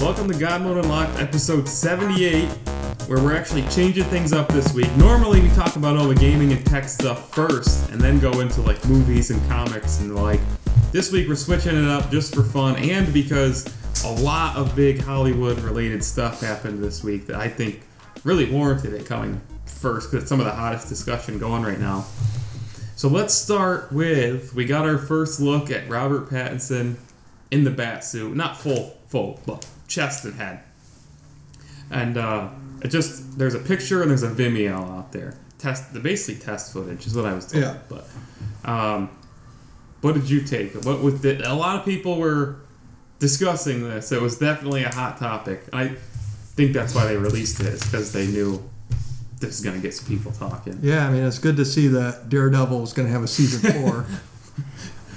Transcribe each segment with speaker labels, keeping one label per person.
Speaker 1: Welcome to God Mode Unlocked, episode 78, where we're actually changing things up this week. Normally, we talk about all the gaming and tech stuff first, and then go into like movies and comics and the like. This week, we're switching it up just for fun and because a lot of big Hollywood related stuff happened this week that I think really warranted it coming first because it's some of the hottest discussion going right now. So let's start with we got our first look at Robert Pattinson in the bat suit, not full full, but chest and head. And uh, it just there's a picture and there's a Vimeo out there. Test the basically test footage is what I was told.
Speaker 2: Yeah.
Speaker 1: But um, what did you take? What with the, a lot of people were discussing this. It was definitely a hot topic. I think that's why they released it, because they knew this is gonna get some people talking.
Speaker 2: Yeah, I mean, it's good to see that Daredevil is going to have a season four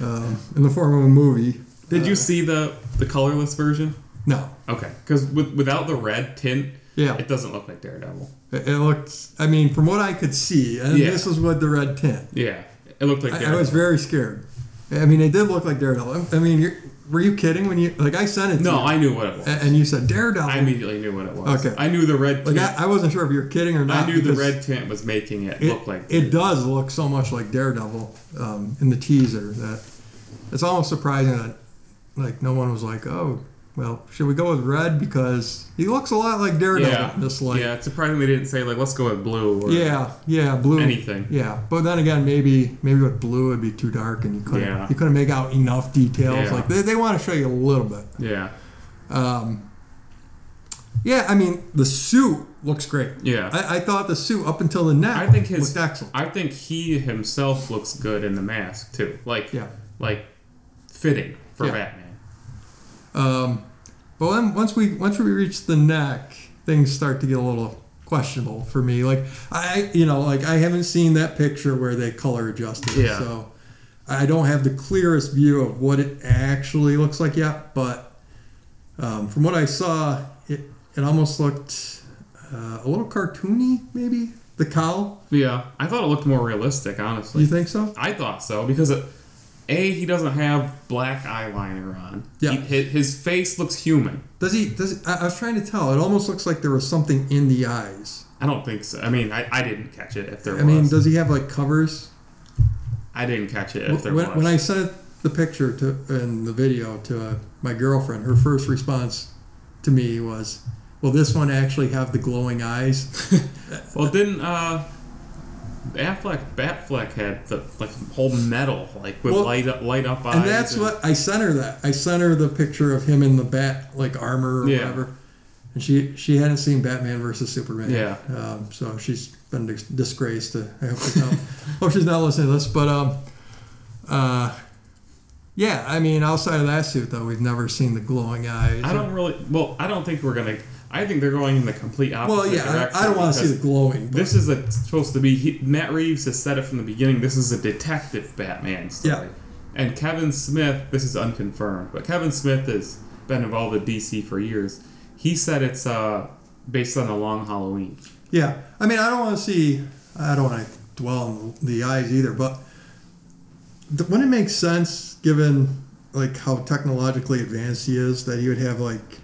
Speaker 2: um, in the form of a movie.
Speaker 1: Did you
Speaker 2: Uh,
Speaker 1: see the the colorless version?
Speaker 2: No.
Speaker 1: Okay, because with, without the red tint,
Speaker 2: Yeah.
Speaker 1: it doesn't look like Daredevil.
Speaker 2: It, it looked, I mean, from what I could see, and
Speaker 1: Yeah.
Speaker 2: this was with the red tint,
Speaker 1: Yeah, it looked like
Speaker 2: I, I
Speaker 1: Daredevil.
Speaker 2: was very scared. I mean, it did look like Daredevil. I mean, you're, were you kidding when you, like, I sent it to
Speaker 1: no,
Speaker 2: you,
Speaker 1: I knew what it was.
Speaker 2: a- and you said Daredevil.
Speaker 1: I immediately knew what it was.
Speaker 2: Okay.
Speaker 1: I knew the red
Speaker 2: like. I, I wasn't sure if you were kidding or not.
Speaker 1: I knew the
Speaker 2: because
Speaker 1: red tint was making it,
Speaker 2: It,
Speaker 1: look like.
Speaker 2: it does look so much like Daredevil um, in the teaser that it's almost surprising that like no one was like, oh, well, should we go with red because he looks a lot like Daredevil
Speaker 1: Yeah,
Speaker 2: in this light.
Speaker 1: yeah. It's surprising they didn't say like let's go with blue or
Speaker 2: yeah, yeah, blue.
Speaker 1: anything.
Speaker 2: Yeah, but then again, maybe maybe with blue it'd be too dark and you couldn't
Speaker 1: Yeah.
Speaker 2: you couldn't make out enough details.
Speaker 1: Yeah.
Speaker 2: Like they, they want to show you a little bit.
Speaker 1: Yeah,
Speaker 2: Um, yeah, I mean the suit looks great.
Speaker 1: yeah.
Speaker 2: I, I thought the suit up until the neck
Speaker 1: I think his-
Speaker 2: looked excellent.
Speaker 1: I think he himself looks good in the mask too. Like,
Speaker 2: Yeah.
Speaker 1: like fitting for. Batman.
Speaker 2: Um, but then once we once we reach the neck, things start to get a little questionable for me. Like I, you know, like I haven't seen that picture where they color adjusted, it,
Speaker 1: Yeah.
Speaker 2: so I don't have the clearest view of what it actually looks like yet. But um, from what I saw, it it almost looked uh, a little cartoony, maybe the cowl.
Speaker 1: Yeah, I thought it looked more realistic. Honestly,
Speaker 2: You think so?
Speaker 1: I thought so because it, a he doesn't have black eyeliner on.
Speaker 2: Yeah.
Speaker 1: He, his, face looks human.
Speaker 2: Does he? Does I, I was trying to tell. It almost looks like there was something in the eyes.
Speaker 1: I don't think so. I mean, I, I didn't catch it if there
Speaker 2: I
Speaker 1: was.
Speaker 2: I mean, does he have like covers?
Speaker 1: I didn't catch it if there
Speaker 2: when,
Speaker 1: was.
Speaker 2: when I sent the picture to and the video to uh, my girlfriend, her first response to me was, "Will this one actually have the glowing eyes?"
Speaker 1: well, didn't uh, Affleck Batfleck had the like whole metal like with
Speaker 2: Well,
Speaker 1: light up light up eyes.
Speaker 2: and that's what I sent her. That I sent her the picture of him in the bat like armor or
Speaker 1: Yeah.
Speaker 2: whatever, and she she hadn't seen Batman versus Superman.
Speaker 1: Yeah.
Speaker 2: Um, so she's been dis- disgraced. Uh, I hope she's not. hope she's not listening to this. But um, uh, yeah. I mean, outside of that suit though, we've never seen the glowing eyes.
Speaker 1: I don't really. Well, I don't think we're gonna. I think they're going in the complete opposite
Speaker 2: Well, yeah,
Speaker 1: direction.
Speaker 2: I, I don't want to see the glowing.
Speaker 1: This is a, supposed to be. He, Matt Reeves has said it from the beginning. This is a detective Batman story.
Speaker 2: Yeah.
Speaker 1: And Kevin Smith, this is unconfirmed, but Kevin Smith has been involved with DC for years. He said it's uh, based on the Long Halloween.
Speaker 2: Yeah, I mean, I don't want to see. I don't want to dwell on the eyes either, but wouldn't it makes sense, given like how technologically advanced he is, that he would have like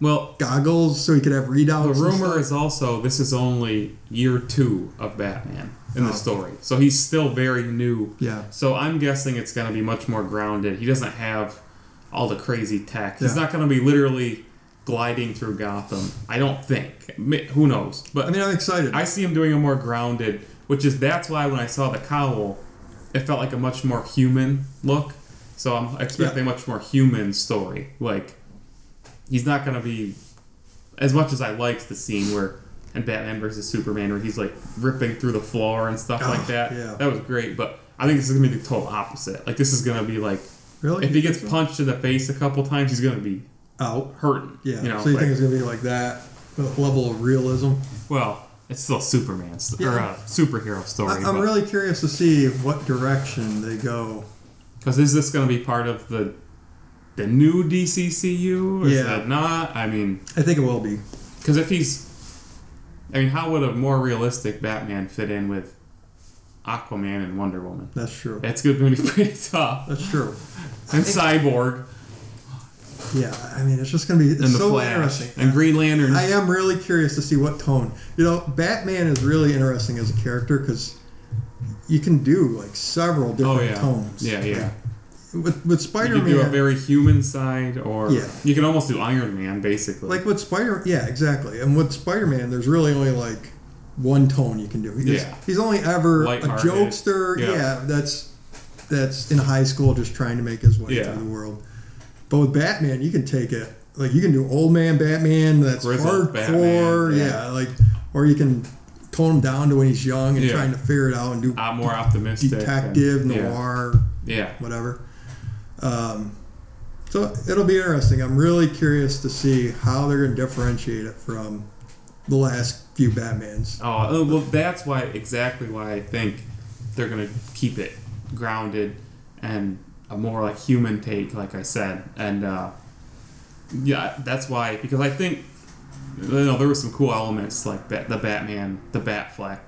Speaker 1: Well,
Speaker 2: goggles so he could have readouts?
Speaker 1: the rumor is also this is only year two of Batman in the
Speaker 2: Oh.
Speaker 1: story, so he's still very new.
Speaker 2: yeah,
Speaker 1: So I'm guessing it's going to be much more grounded. He doesn't have all the crazy tech. He's
Speaker 2: Yeah.
Speaker 1: not going to be literally gliding through Gotham. I don't think. Who knows? But
Speaker 2: I mean, I'm excited.
Speaker 1: I see him doing a more grounded, which is that's why when I saw the cowl, it felt like a much more human look. So I'm expecting a much more human story. Like he's not going to be as much as I liked the scene where in Batman versus Superman where he's like ripping through the floor and stuff
Speaker 2: Oh,
Speaker 1: like that.
Speaker 2: yeah.
Speaker 1: That was great, but I think this is gonna be the total opposite. Like this is gonna be like
Speaker 2: really?
Speaker 1: if he gets punched in the face a couple times, he's gonna be
Speaker 2: out,
Speaker 1: hurting.
Speaker 2: yeah.
Speaker 1: You know,
Speaker 2: so you
Speaker 1: like-
Speaker 2: think it's gonna be like that uh, level of realism?
Speaker 1: well, it's still Superman st- or a superhero story.
Speaker 2: I, I'm really curious to see what direction they go.
Speaker 1: Because is this going to be part of the the new DCEU? Or Is
Speaker 2: Yeah.
Speaker 1: it not? I mean,
Speaker 2: I think it will be.
Speaker 1: because if he's, I mean, how would a more realistic Batman fit in with Aquaman and Wonder Woman?
Speaker 2: That's true.
Speaker 1: That's going to be pretty tough.
Speaker 2: That's true.
Speaker 1: And Cyborg.
Speaker 2: yeah, I mean, it's just gonna be it's
Speaker 1: and the
Speaker 2: so
Speaker 1: Flash
Speaker 2: interesting.
Speaker 1: and Green Lantern.
Speaker 2: I am really curious to see what tone. You know, Batman is really interesting as a character because you can do like several oh, different
Speaker 1: oh yeah,
Speaker 2: tones.
Speaker 1: yeah, yeah.
Speaker 2: With with Spider Man.
Speaker 1: You can do a very human side, or
Speaker 2: Yeah.
Speaker 1: you can almost do Iron Man, basically.
Speaker 2: like with Spider, yeah, exactly. And with Spider Man, there's really only like one tone you can do. He's,
Speaker 1: Yeah.
Speaker 2: he's only ever a jokester.
Speaker 1: Yeah.
Speaker 2: Yeah. that's that's in high school just trying to make his way
Speaker 1: Yeah.
Speaker 2: through the world. But with Batman, you can take it like you can do old man Batman. That's
Speaker 1: Grizzled
Speaker 2: hardcore.
Speaker 1: Batman,
Speaker 2: yeah.
Speaker 1: yeah.
Speaker 2: like or you can tone him down to when he's young and
Speaker 1: Yeah.
Speaker 2: trying to figure it out and do
Speaker 1: uh, more optimistic. and-
Speaker 2: detective
Speaker 1: yeah.
Speaker 2: noir
Speaker 1: Yeah.
Speaker 2: whatever. Um, so it'll be interesting. I'm really curious to see how they're going to differentiate it from the last few Batmans.
Speaker 1: Oh uh, well, that's why exactly why I think they're gonna keep it grounded and a more like human take, like I said, and uh, yeah, that's why because I think you know there were some cool elements like Bat- the Batman, the Batfleck,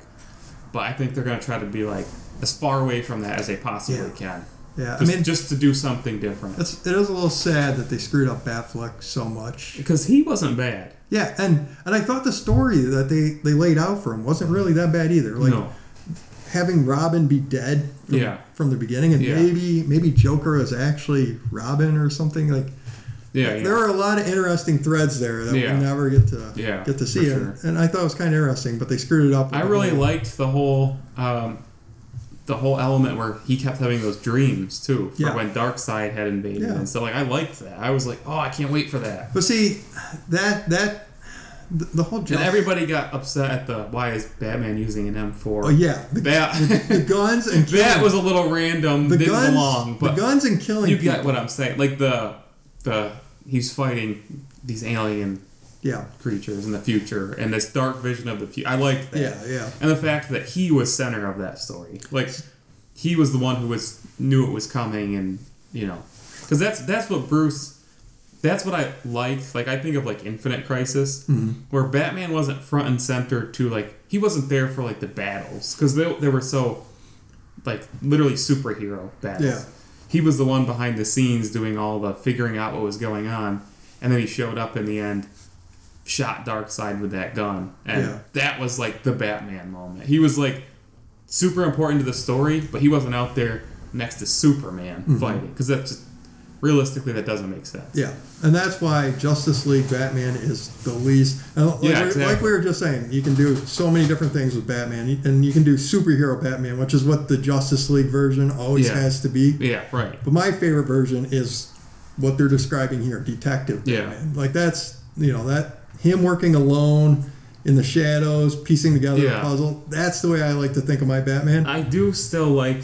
Speaker 1: but I think they're gonna try to be like as far away from that as they possibly
Speaker 2: Yeah.
Speaker 1: can.
Speaker 2: Yeah, I mean,
Speaker 1: just to do something different.
Speaker 2: it's, it is a little sad that they screwed up Batfleck so much.
Speaker 1: Because he wasn't bad.
Speaker 2: Yeah, and and I thought the story that they they laid out for him wasn't really that bad either. Like
Speaker 1: no.
Speaker 2: having Robin be dead from,
Speaker 1: Yeah.
Speaker 2: from the beginning, and
Speaker 1: Yeah.
Speaker 2: maybe maybe Joker is actually Robin or something like.
Speaker 1: Yeah, yeah.
Speaker 2: There are a lot of interesting threads there that
Speaker 1: Yeah.
Speaker 2: we'll never get to
Speaker 1: Yeah,
Speaker 2: get to see,
Speaker 1: sure.
Speaker 2: and, and I thought it was kind of interesting, but they screwed it up.
Speaker 1: I really liked the whole um, the whole element where he kept having those dreams too for
Speaker 2: Yeah.
Speaker 1: when Darkseid had invaded
Speaker 2: Yeah.
Speaker 1: and so like I liked that. I was like, oh, I can't wait for that.
Speaker 2: But see, that that the, the whole
Speaker 1: And everybody got upset at the why is Batman using an M4?
Speaker 2: oh yeah, the,
Speaker 1: That
Speaker 2: the guns and killing,
Speaker 1: that was a little random.
Speaker 2: the
Speaker 1: didn't
Speaker 2: guns.
Speaker 1: belong, but
Speaker 2: the guns and killing.
Speaker 1: you get
Speaker 2: people.
Speaker 1: what I'm saying. Like the the he's fighting these alien
Speaker 2: Yeah,
Speaker 1: creatures in the future and this dark vision of the future. I liked that.
Speaker 2: yeah, yeah.
Speaker 1: and the fact that he was center of that story like he was the one who was knew it was coming and you know because that's that's what bruce that's what i like. like i think of like infinite crisis
Speaker 2: Mm-hmm.
Speaker 1: where batman wasn't front and center to like he wasn't there for like the battles because they, they were so like literally superhero battles
Speaker 2: Yeah.
Speaker 1: he was the one behind the scenes doing all the figuring out what was going on and then he showed up in the end shot Darkseid with that gun and
Speaker 2: Yeah.
Speaker 1: that was like the batman moment he was like super important to the story but he wasn't out there next to superman
Speaker 2: Mm-hmm.
Speaker 1: fighting because that's just realistically that doesn't make sense
Speaker 2: Yeah, and that's why Justice League Batman is the least. Like,
Speaker 1: Yeah,
Speaker 2: we-
Speaker 1: exactly.
Speaker 2: like we were just saying, you can do so many different things with Batman, and you can do superhero Batman, which is what the Justice League version always
Speaker 1: Yeah.
Speaker 2: has to be.
Speaker 1: yeah right
Speaker 2: But my favorite version is what they're describing here, Detective
Speaker 1: Yeah.
Speaker 2: Batman. Like that's you know that him working alone in the shadows, piecing together
Speaker 1: Yeah.
Speaker 2: a puzzle. That's the way I like to think of my Batman.
Speaker 1: I do still like,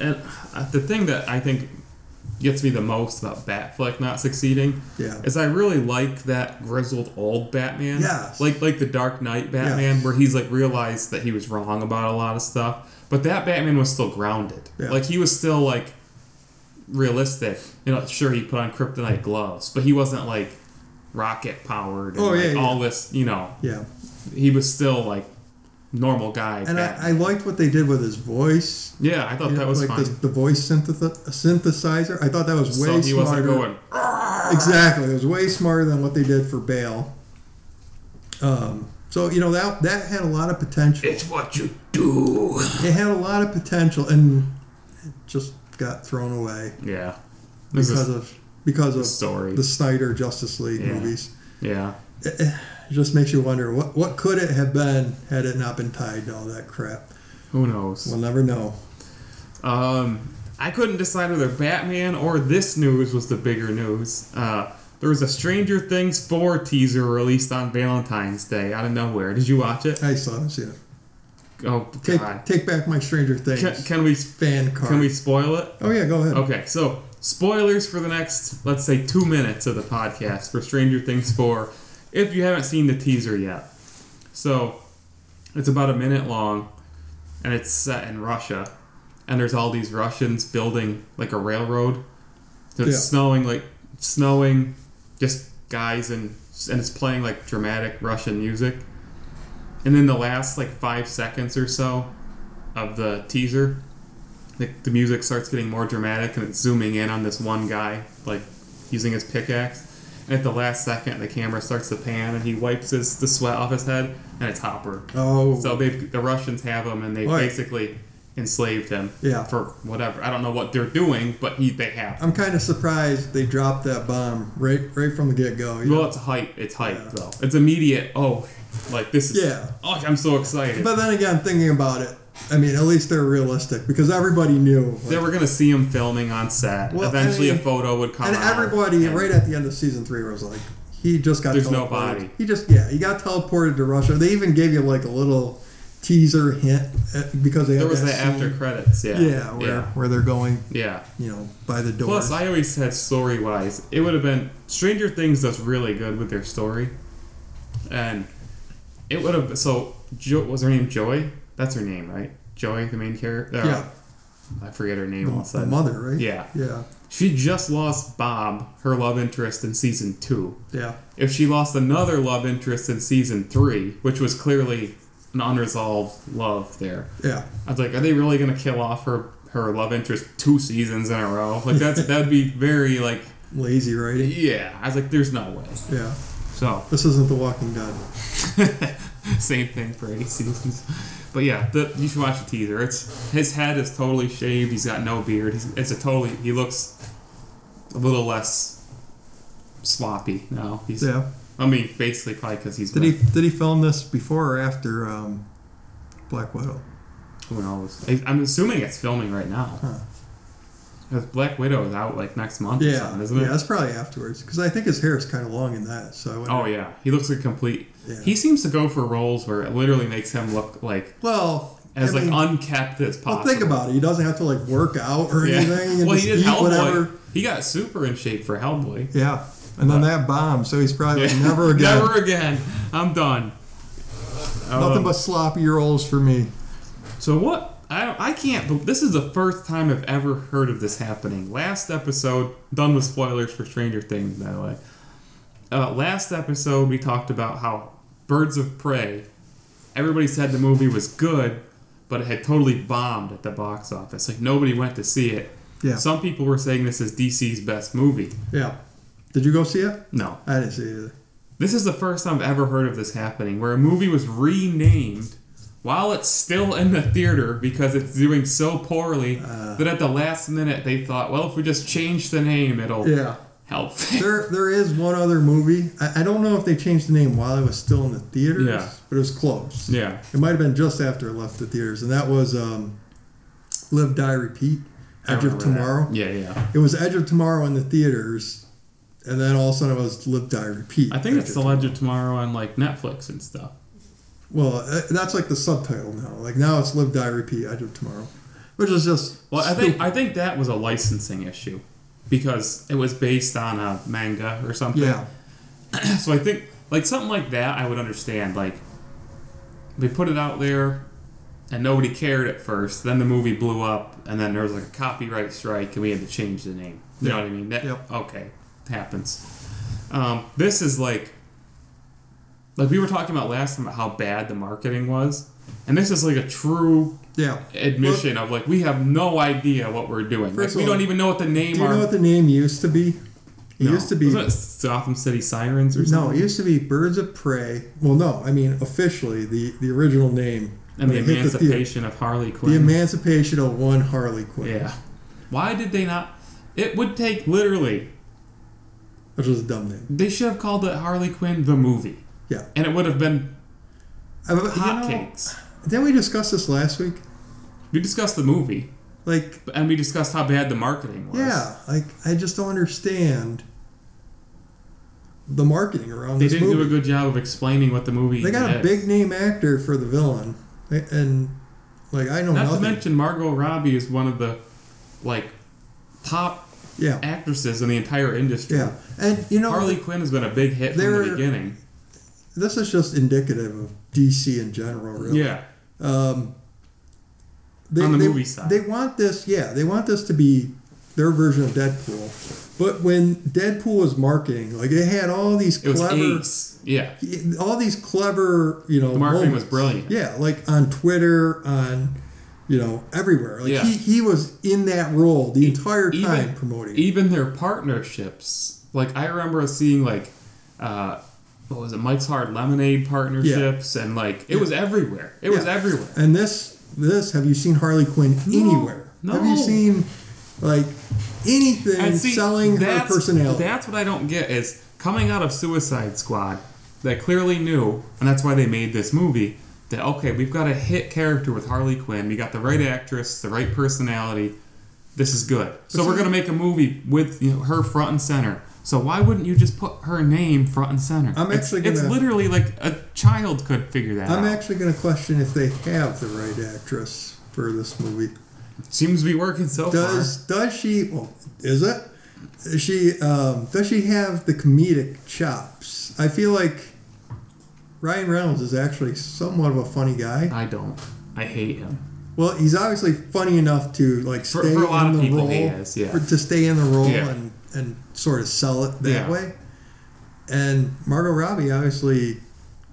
Speaker 1: and uh, the thing that I think gets me the most about Batfleck not succeeding
Speaker 2: Yeah.
Speaker 1: is I really like that grizzled old Batman.
Speaker 2: Yes.
Speaker 1: Like like the Dark Knight Batman,
Speaker 2: Yes.
Speaker 1: where he's like realized that he was wrong about a lot of stuff, but that Batman was still grounded.
Speaker 2: Yeah.
Speaker 1: Like he was still like realistic. You know, sure he put on kryptonite gloves, but he wasn't like rocket powered. And
Speaker 2: Oh, yeah,
Speaker 1: like,
Speaker 2: yeah.
Speaker 1: all this. You know,
Speaker 2: Yeah.
Speaker 1: he was still like normal guy.
Speaker 2: And I, I liked what they did with his voice.
Speaker 1: yeah, I thought
Speaker 2: You
Speaker 1: that
Speaker 2: know,
Speaker 1: was
Speaker 2: like the, the voice synthesizer. I thought that was way
Speaker 1: so he
Speaker 2: smarter.
Speaker 1: wasn't going.
Speaker 2: Exactly, it was way smarter than what they did for Bale. Um, so you know that that had a lot of potential.
Speaker 1: It's what you do.
Speaker 2: It had a lot of potential, and it just got thrown away
Speaker 1: Yeah. This
Speaker 2: because
Speaker 1: is
Speaker 2: of because of
Speaker 1: story.
Speaker 2: the Snyder Justice League
Speaker 1: Yeah.
Speaker 2: movies.
Speaker 1: yeah.
Speaker 2: It, it just makes you wonder what what could it have been had it not been tied to all that crap.
Speaker 1: Who knows?
Speaker 2: We'll never know.
Speaker 1: Um, I couldn't decide whether Batman or this news was the bigger news. Uh, there was a Stranger Things 4 teaser released on Valentine's Day out of nowhere. Did you watch it?
Speaker 2: I still haven't seen it.
Speaker 1: Oh
Speaker 2: Take
Speaker 1: God!
Speaker 2: take back my Stranger Things
Speaker 1: Can, can we
Speaker 2: fan card.
Speaker 1: can we spoil it?
Speaker 2: Oh yeah, go ahead.
Speaker 1: Okay, so spoilers for the next, let's say, two minutes of the podcast for Stranger Things 4, if you haven't seen the teaser yet. So, it's about a minute long, and it's set in Russia, and there's all these Russians building like a railroad. So it's
Speaker 2: Yeah.
Speaker 1: snowing, like snowing, just guys, and and it's playing like dramatic Russian music. And then the last like five seconds or so of the teaser, the, the music starts getting more dramatic and it's zooming in on this one guy like using his pickaxe. And at the last second, the camera starts to pan, and he wipes his the sweat off his head, and it's Hopper.
Speaker 2: Oh,
Speaker 1: So they the Russians have him, and they
Speaker 2: Right.
Speaker 1: basically enslaved him.
Speaker 2: Yeah.
Speaker 1: For whatever I don't know what they're doing, but he they have.
Speaker 2: I'm kind of surprised they dropped that bomb right right from the get go.
Speaker 1: Well, it's hype. It's hype
Speaker 2: Yeah.
Speaker 1: though. It's immediate. Oh, like this is.
Speaker 2: Yeah.
Speaker 1: Oh, I'm so excited.
Speaker 2: But then again, thinking about it, I mean, at least they're realistic because everybody knew.
Speaker 1: they were gonna see him filming on set.
Speaker 2: Well,
Speaker 1: Eventually,
Speaker 2: I
Speaker 1: a
Speaker 2: mean,
Speaker 1: photo would come
Speaker 2: and
Speaker 1: out.
Speaker 2: everybody,
Speaker 1: and-
Speaker 2: right at the end of season three, was like, he just got
Speaker 1: There's
Speaker 2: teleported.
Speaker 1: no body.
Speaker 2: He just, yeah, he got teleported to Russia. They even gave you like a little teaser hint uh, because they
Speaker 1: There
Speaker 2: had
Speaker 1: was
Speaker 2: that
Speaker 1: that after credits. Yeah.
Speaker 2: Yeah, where,
Speaker 1: Yeah.
Speaker 2: where they're going,
Speaker 1: Yeah.
Speaker 2: you know, by the door.
Speaker 1: Plus, I always said story wise, it would have been Stranger Things does really good with their story, and it would have. So, jo, was her name Joy? That's her name, right? Joey, the main character. Uh,
Speaker 2: yeah,
Speaker 1: I forget her name. all of
Speaker 2: the, the mother, right?
Speaker 1: Yeah.
Speaker 2: yeah,
Speaker 1: She just lost Bob, her love interest in season two.
Speaker 2: yeah,
Speaker 1: If she lost another love interest in season three, which was clearly an unresolved love there,
Speaker 2: yeah.
Speaker 1: I was like, are they really gonna kill off her her love interest two seasons in a row? Like that's that'd be very like
Speaker 2: Lazy writing.
Speaker 1: yeah. I was like, there's no way.
Speaker 2: Yeah,
Speaker 1: So
Speaker 2: this isn't The Walking Dead.
Speaker 1: same thing for eight seasons. But yeah, the, you should watch the teaser. It's his head is totally shaved. He's got no beard. He's, it's a totally. He looks a little less sloppy now. He's.
Speaker 2: Yeah.
Speaker 1: I mean, basically, probably because he's.
Speaker 2: Did he did he film this before or after um, Black Widow?
Speaker 1: Who knows? I, I'm assuming it's filming right now.
Speaker 2: Huh.
Speaker 1: Because Black Widow is out like next month or
Speaker 2: Yeah,
Speaker 1: something, isn't it?
Speaker 2: yeah, that's probably afterwards because I think his hair is kind of long in that. So
Speaker 1: Oh yeah, he looks like complete.
Speaker 2: Yeah.
Speaker 1: He seems to go for roles where it literally makes him look like
Speaker 2: well,
Speaker 1: as
Speaker 2: I
Speaker 1: like
Speaker 2: mean,
Speaker 1: unkept as possible.
Speaker 2: well, think about it. He doesn't have to like work out or
Speaker 1: Yeah.
Speaker 2: anything. And
Speaker 1: well,
Speaker 2: just
Speaker 1: he did Hellboy.
Speaker 2: whatever.
Speaker 1: He got super in shape for Hellboy.
Speaker 2: Yeah, and then that bomb. So he's probably like, never again.
Speaker 1: Never again. I'm done.
Speaker 2: Nothing
Speaker 1: Um,
Speaker 2: but sloppy roles for me.
Speaker 1: So what? I I can't. This is the first time I've ever heard of this happening. Last episode, done with spoilers for Stranger Things, by the way. Uh, last episode, we talked about how Birds of Prey. Everybody said the movie was good, but it had totally bombed at the box office. Like nobody went to see it.
Speaker 2: Yeah,
Speaker 1: Some people were saying this is DC's best movie.
Speaker 2: yeah. Did you go see it?
Speaker 1: No,
Speaker 2: I didn't see it either.
Speaker 1: This is the first time I've ever heard of this happening, where a movie was renamed while it's still in the theater because it's doing so poorly
Speaker 2: Uh.
Speaker 1: that at the last minute they thought, well, if we just change the name, it'll
Speaker 2: Yeah,
Speaker 1: help.
Speaker 2: there there is one other movie. I, I don't know if they changed the name while it was still in the theaters,
Speaker 1: Yeah.
Speaker 2: but it was close.
Speaker 1: yeah.
Speaker 2: It might have been just after it left the theaters, and that was um, Live, Die, Repeat, Edge of
Speaker 1: remember that.
Speaker 2: Tomorrow.
Speaker 1: Yeah, yeah.
Speaker 2: It was Edge of Tomorrow in the theaters, and then all of a sudden it was Live, Die, Repeat.
Speaker 1: I think
Speaker 2: Edge
Speaker 1: it's The Edge of Tomorrow on like Netflix and stuff.
Speaker 2: Well, uh, that's like the subtitle now. Like now it's Live, Die, Repeat, Edge of Tomorrow, which is just
Speaker 1: Well, I think
Speaker 2: stupid.
Speaker 1: I think that was a licensing issue because it was based on a manga or something.
Speaker 2: yeah,
Speaker 1: so I think like something like that I would understand. Like they put it out there and nobody cared at first. Then the movie blew up and then there was like a copyright strike and we had to change the name. You know what I mean? That,
Speaker 2: Yep.
Speaker 1: Okay, happens. Um, this is like like we were talking about last time about how bad the marketing was, and this is like a true
Speaker 2: yeah.
Speaker 1: admission of like we have no idea what we're doing. Like, we
Speaker 2: all,
Speaker 1: don't even know what the name are.
Speaker 2: Do you
Speaker 1: are.
Speaker 2: know what the name used to be? It
Speaker 1: No.
Speaker 2: used to be
Speaker 1: Gotham City Sirens or
Speaker 2: no. It used to be Birds of Prey. Well, no. I mean officially the the original name
Speaker 1: and the
Speaker 2: when it hit theater-
Speaker 1: emancipation of Harley Quinn.
Speaker 2: The Emancipation of One Harley Quinn.
Speaker 1: Yeah. Why did they not? It would take literally.
Speaker 2: Which was a dumb name.
Speaker 1: They should have called it Harley Quinn the movie,
Speaker 2: Yeah.
Speaker 1: and it would have been hotcakes.
Speaker 2: didn't we discuss this last week?
Speaker 1: We discussed the movie,
Speaker 2: Like,
Speaker 1: and we discussed how bad the marketing was.
Speaker 2: yeah, like I just don't understand the marketing around
Speaker 1: They didn't
Speaker 2: movie.
Speaker 1: do a good job of explaining what the movie.
Speaker 2: they got a big name actor for the villain, and like I know
Speaker 1: Not to mention, Margot Robbie is one of the like top
Speaker 2: yeah,
Speaker 1: actresses in the entire industry.
Speaker 2: yeah, and you know
Speaker 1: Harley Quinn has been a big hit from the beginning.
Speaker 2: This is just indicative of DC in general, really.
Speaker 1: Yeah,
Speaker 2: Um, they,
Speaker 1: On the
Speaker 2: they-
Speaker 1: movie side.
Speaker 2: they want this. Yeah, they want this to be their version of Deadpool. But when Deadpool was marketing, like it had all these clever.
Speaker 1: Yeah,
Speaker 2: all these clever, you know,
Speaker 1: The marketing was brilliant.
Speaker 2: Yeah, like on Twitter, on you know, everywhere. Like
Speaker 1: Yeah.
Speaker 2: he, he was in that role the entire time
Speaker 1: even-
Speaker 2: time promoting.
Speaker 1: even their partnerships. Like I remember seeing like uh what was it, Mike's Hard Lemonade partnerships and like it was everywhere. It was everywhere.
Speaker 2: And this this have you seen Harley Quinn anywhere?
Speaker 1: No,
Speaker 2: anywhere? Have you seen like anything
Speaker 1: see,
Speaker 2: selling her personality?
Speaker 1: That's what I don't get is coming out of Suicide Squad, they clearly knew, and that's why they made this movie. That okay, we've got a hit character with Harley Quinn. We got the right actress, the right personality. This is good. So
Speaker 2: But
Speaker 1: we're gonna make a movie with you know, her front and center. So why wouldn't you just put her name front and center?
Speaker 2: I'm
Speaker 1: It's-
Speaker 2: actually
Speaker 1: It's
Speaker 2: gonna-
Speaker 1: literally like a child could figure that out.
Speaker 2: I'm
Speaker 1: out.
Speaker 2: actually going to question if they have the right actress for this movie.
Speaker 1: Seems to be working so
Speaker 2: Does does she? Well, is it? Is she um, does she have the comedic chops? I feel like Ryan Reynolds is actually somewhat of a funny guy.
Speaker 1: I don't. I hate him.
Speaker 2: Well, he's obviously funny enough to like stay
Speaker 1: For-
Speaker 2: stay
Speaker 1: for a lot
Speaker 2: in
Speaker 1: of
Speaker 2: the
Speaker 1: people,
Speaker 2: role,
Speaker 1: he is, yeah.
Speaker 2: for- to stay in the role
Speaker 1: Yeah.
Speaker 2: and and sort of sell it that
Speaker 1: Yeah.
Speaker 2: way. And Margot Robbie obviously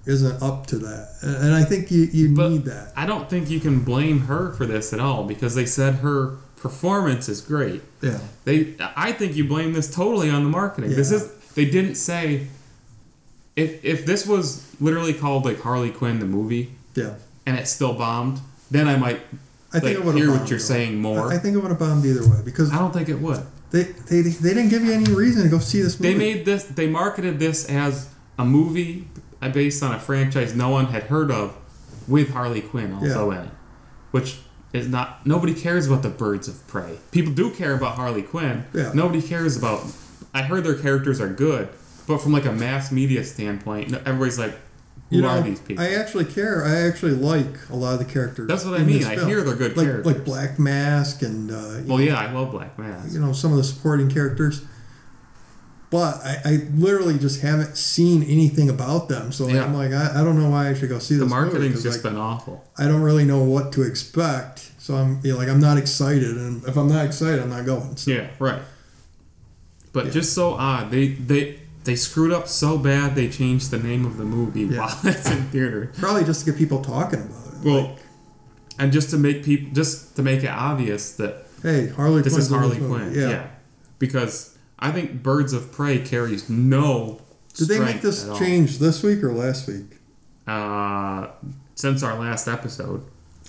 Speaker 2: isn't up to that, and I think you you
Speaker 1: But
Speaker 2: need that.
Speaker 1: I don't think you can blame her for this at all because they said her performance is great.
Speaker 2: Yeah,
Speaker 1: They, I think you blame this totally on the marketing. This is they didn't say. If if this was literally called like Harley Quinn the movie
Speaker 2: yeah.
Speaker 1: and it still bombed, then I might
Speaker 2: I think
Speaker 1: like,
Speaker 2: it would
Speaker 1: hear what you're saying more.
Speaker 2: I, I think it would have bombed either way because
Speaker 1: I don't think it would.
Speaker 2: They, they they didn't give you any reason to go see this movie.
Speaker 1: They made this. They marketed this as a movie based on a franchise no one had heard of, with Harley Quinn also in it, which is not. Nobody cares about the Birds of Prey. People do care about Harley Quinn.
Speaker 2: Yeah.
Speaker 1: Nobody cares about. I heard their characters are good, but from like a mass media standpoint, everybody's like, "Who
Speaker 2: you know,
Speaker 1: are these people?"
Speaker 2: I actually care. I actually like a lot of the characters.
Speaker 1: That's what I mean. I hear they're good
Speaker 2: like,
Speaker 1: characters.
Speaker 2: Like Black Mask and uh,
Speaker 1: well, yeah, I love Black Mask.
Speaker 2: you know some of the supporting characters. But I, I literally just haven't seen anything about them, so
Speaker 1: Yeah.
Speaker 2: I'm like, I, I don't know why I should go see
Speaker 1: The
Speaker 2: this. movie,
Speaker 1: marketing's just
Speaker 2: like,
Speaker 1: been awful.
Speaker 2: I don't really know what to expect, so I'm you know, like I'm not excited, and if I'm not excited, I'm not going. So,
Speaker 1: Yeah, right. But
Speaker 2: Yeah.
Speaker 1: just so odd. They they they screwed up so bad they changed the name of the movie
Speaker 2: Yeah.
Speaker 1: while it's in theater.
Speaker 2: Probably just to get people talking about it.
Speaker 1: Well,
Speaker 2: like,
Speaker 1: and just to make people just to make it obvious that
Speaker 2: hey, Harley
Speaker 1: this
Speaker 2: Quinn's
Speaker 1: is Harley. Quinn.
Speaker 2: Yeah.
Speaker 1: Yeah. Because I think Birds of Prey carries no
Speaker 2: Did they make this change this week or last week?
Speaker 1: uh since our last episode.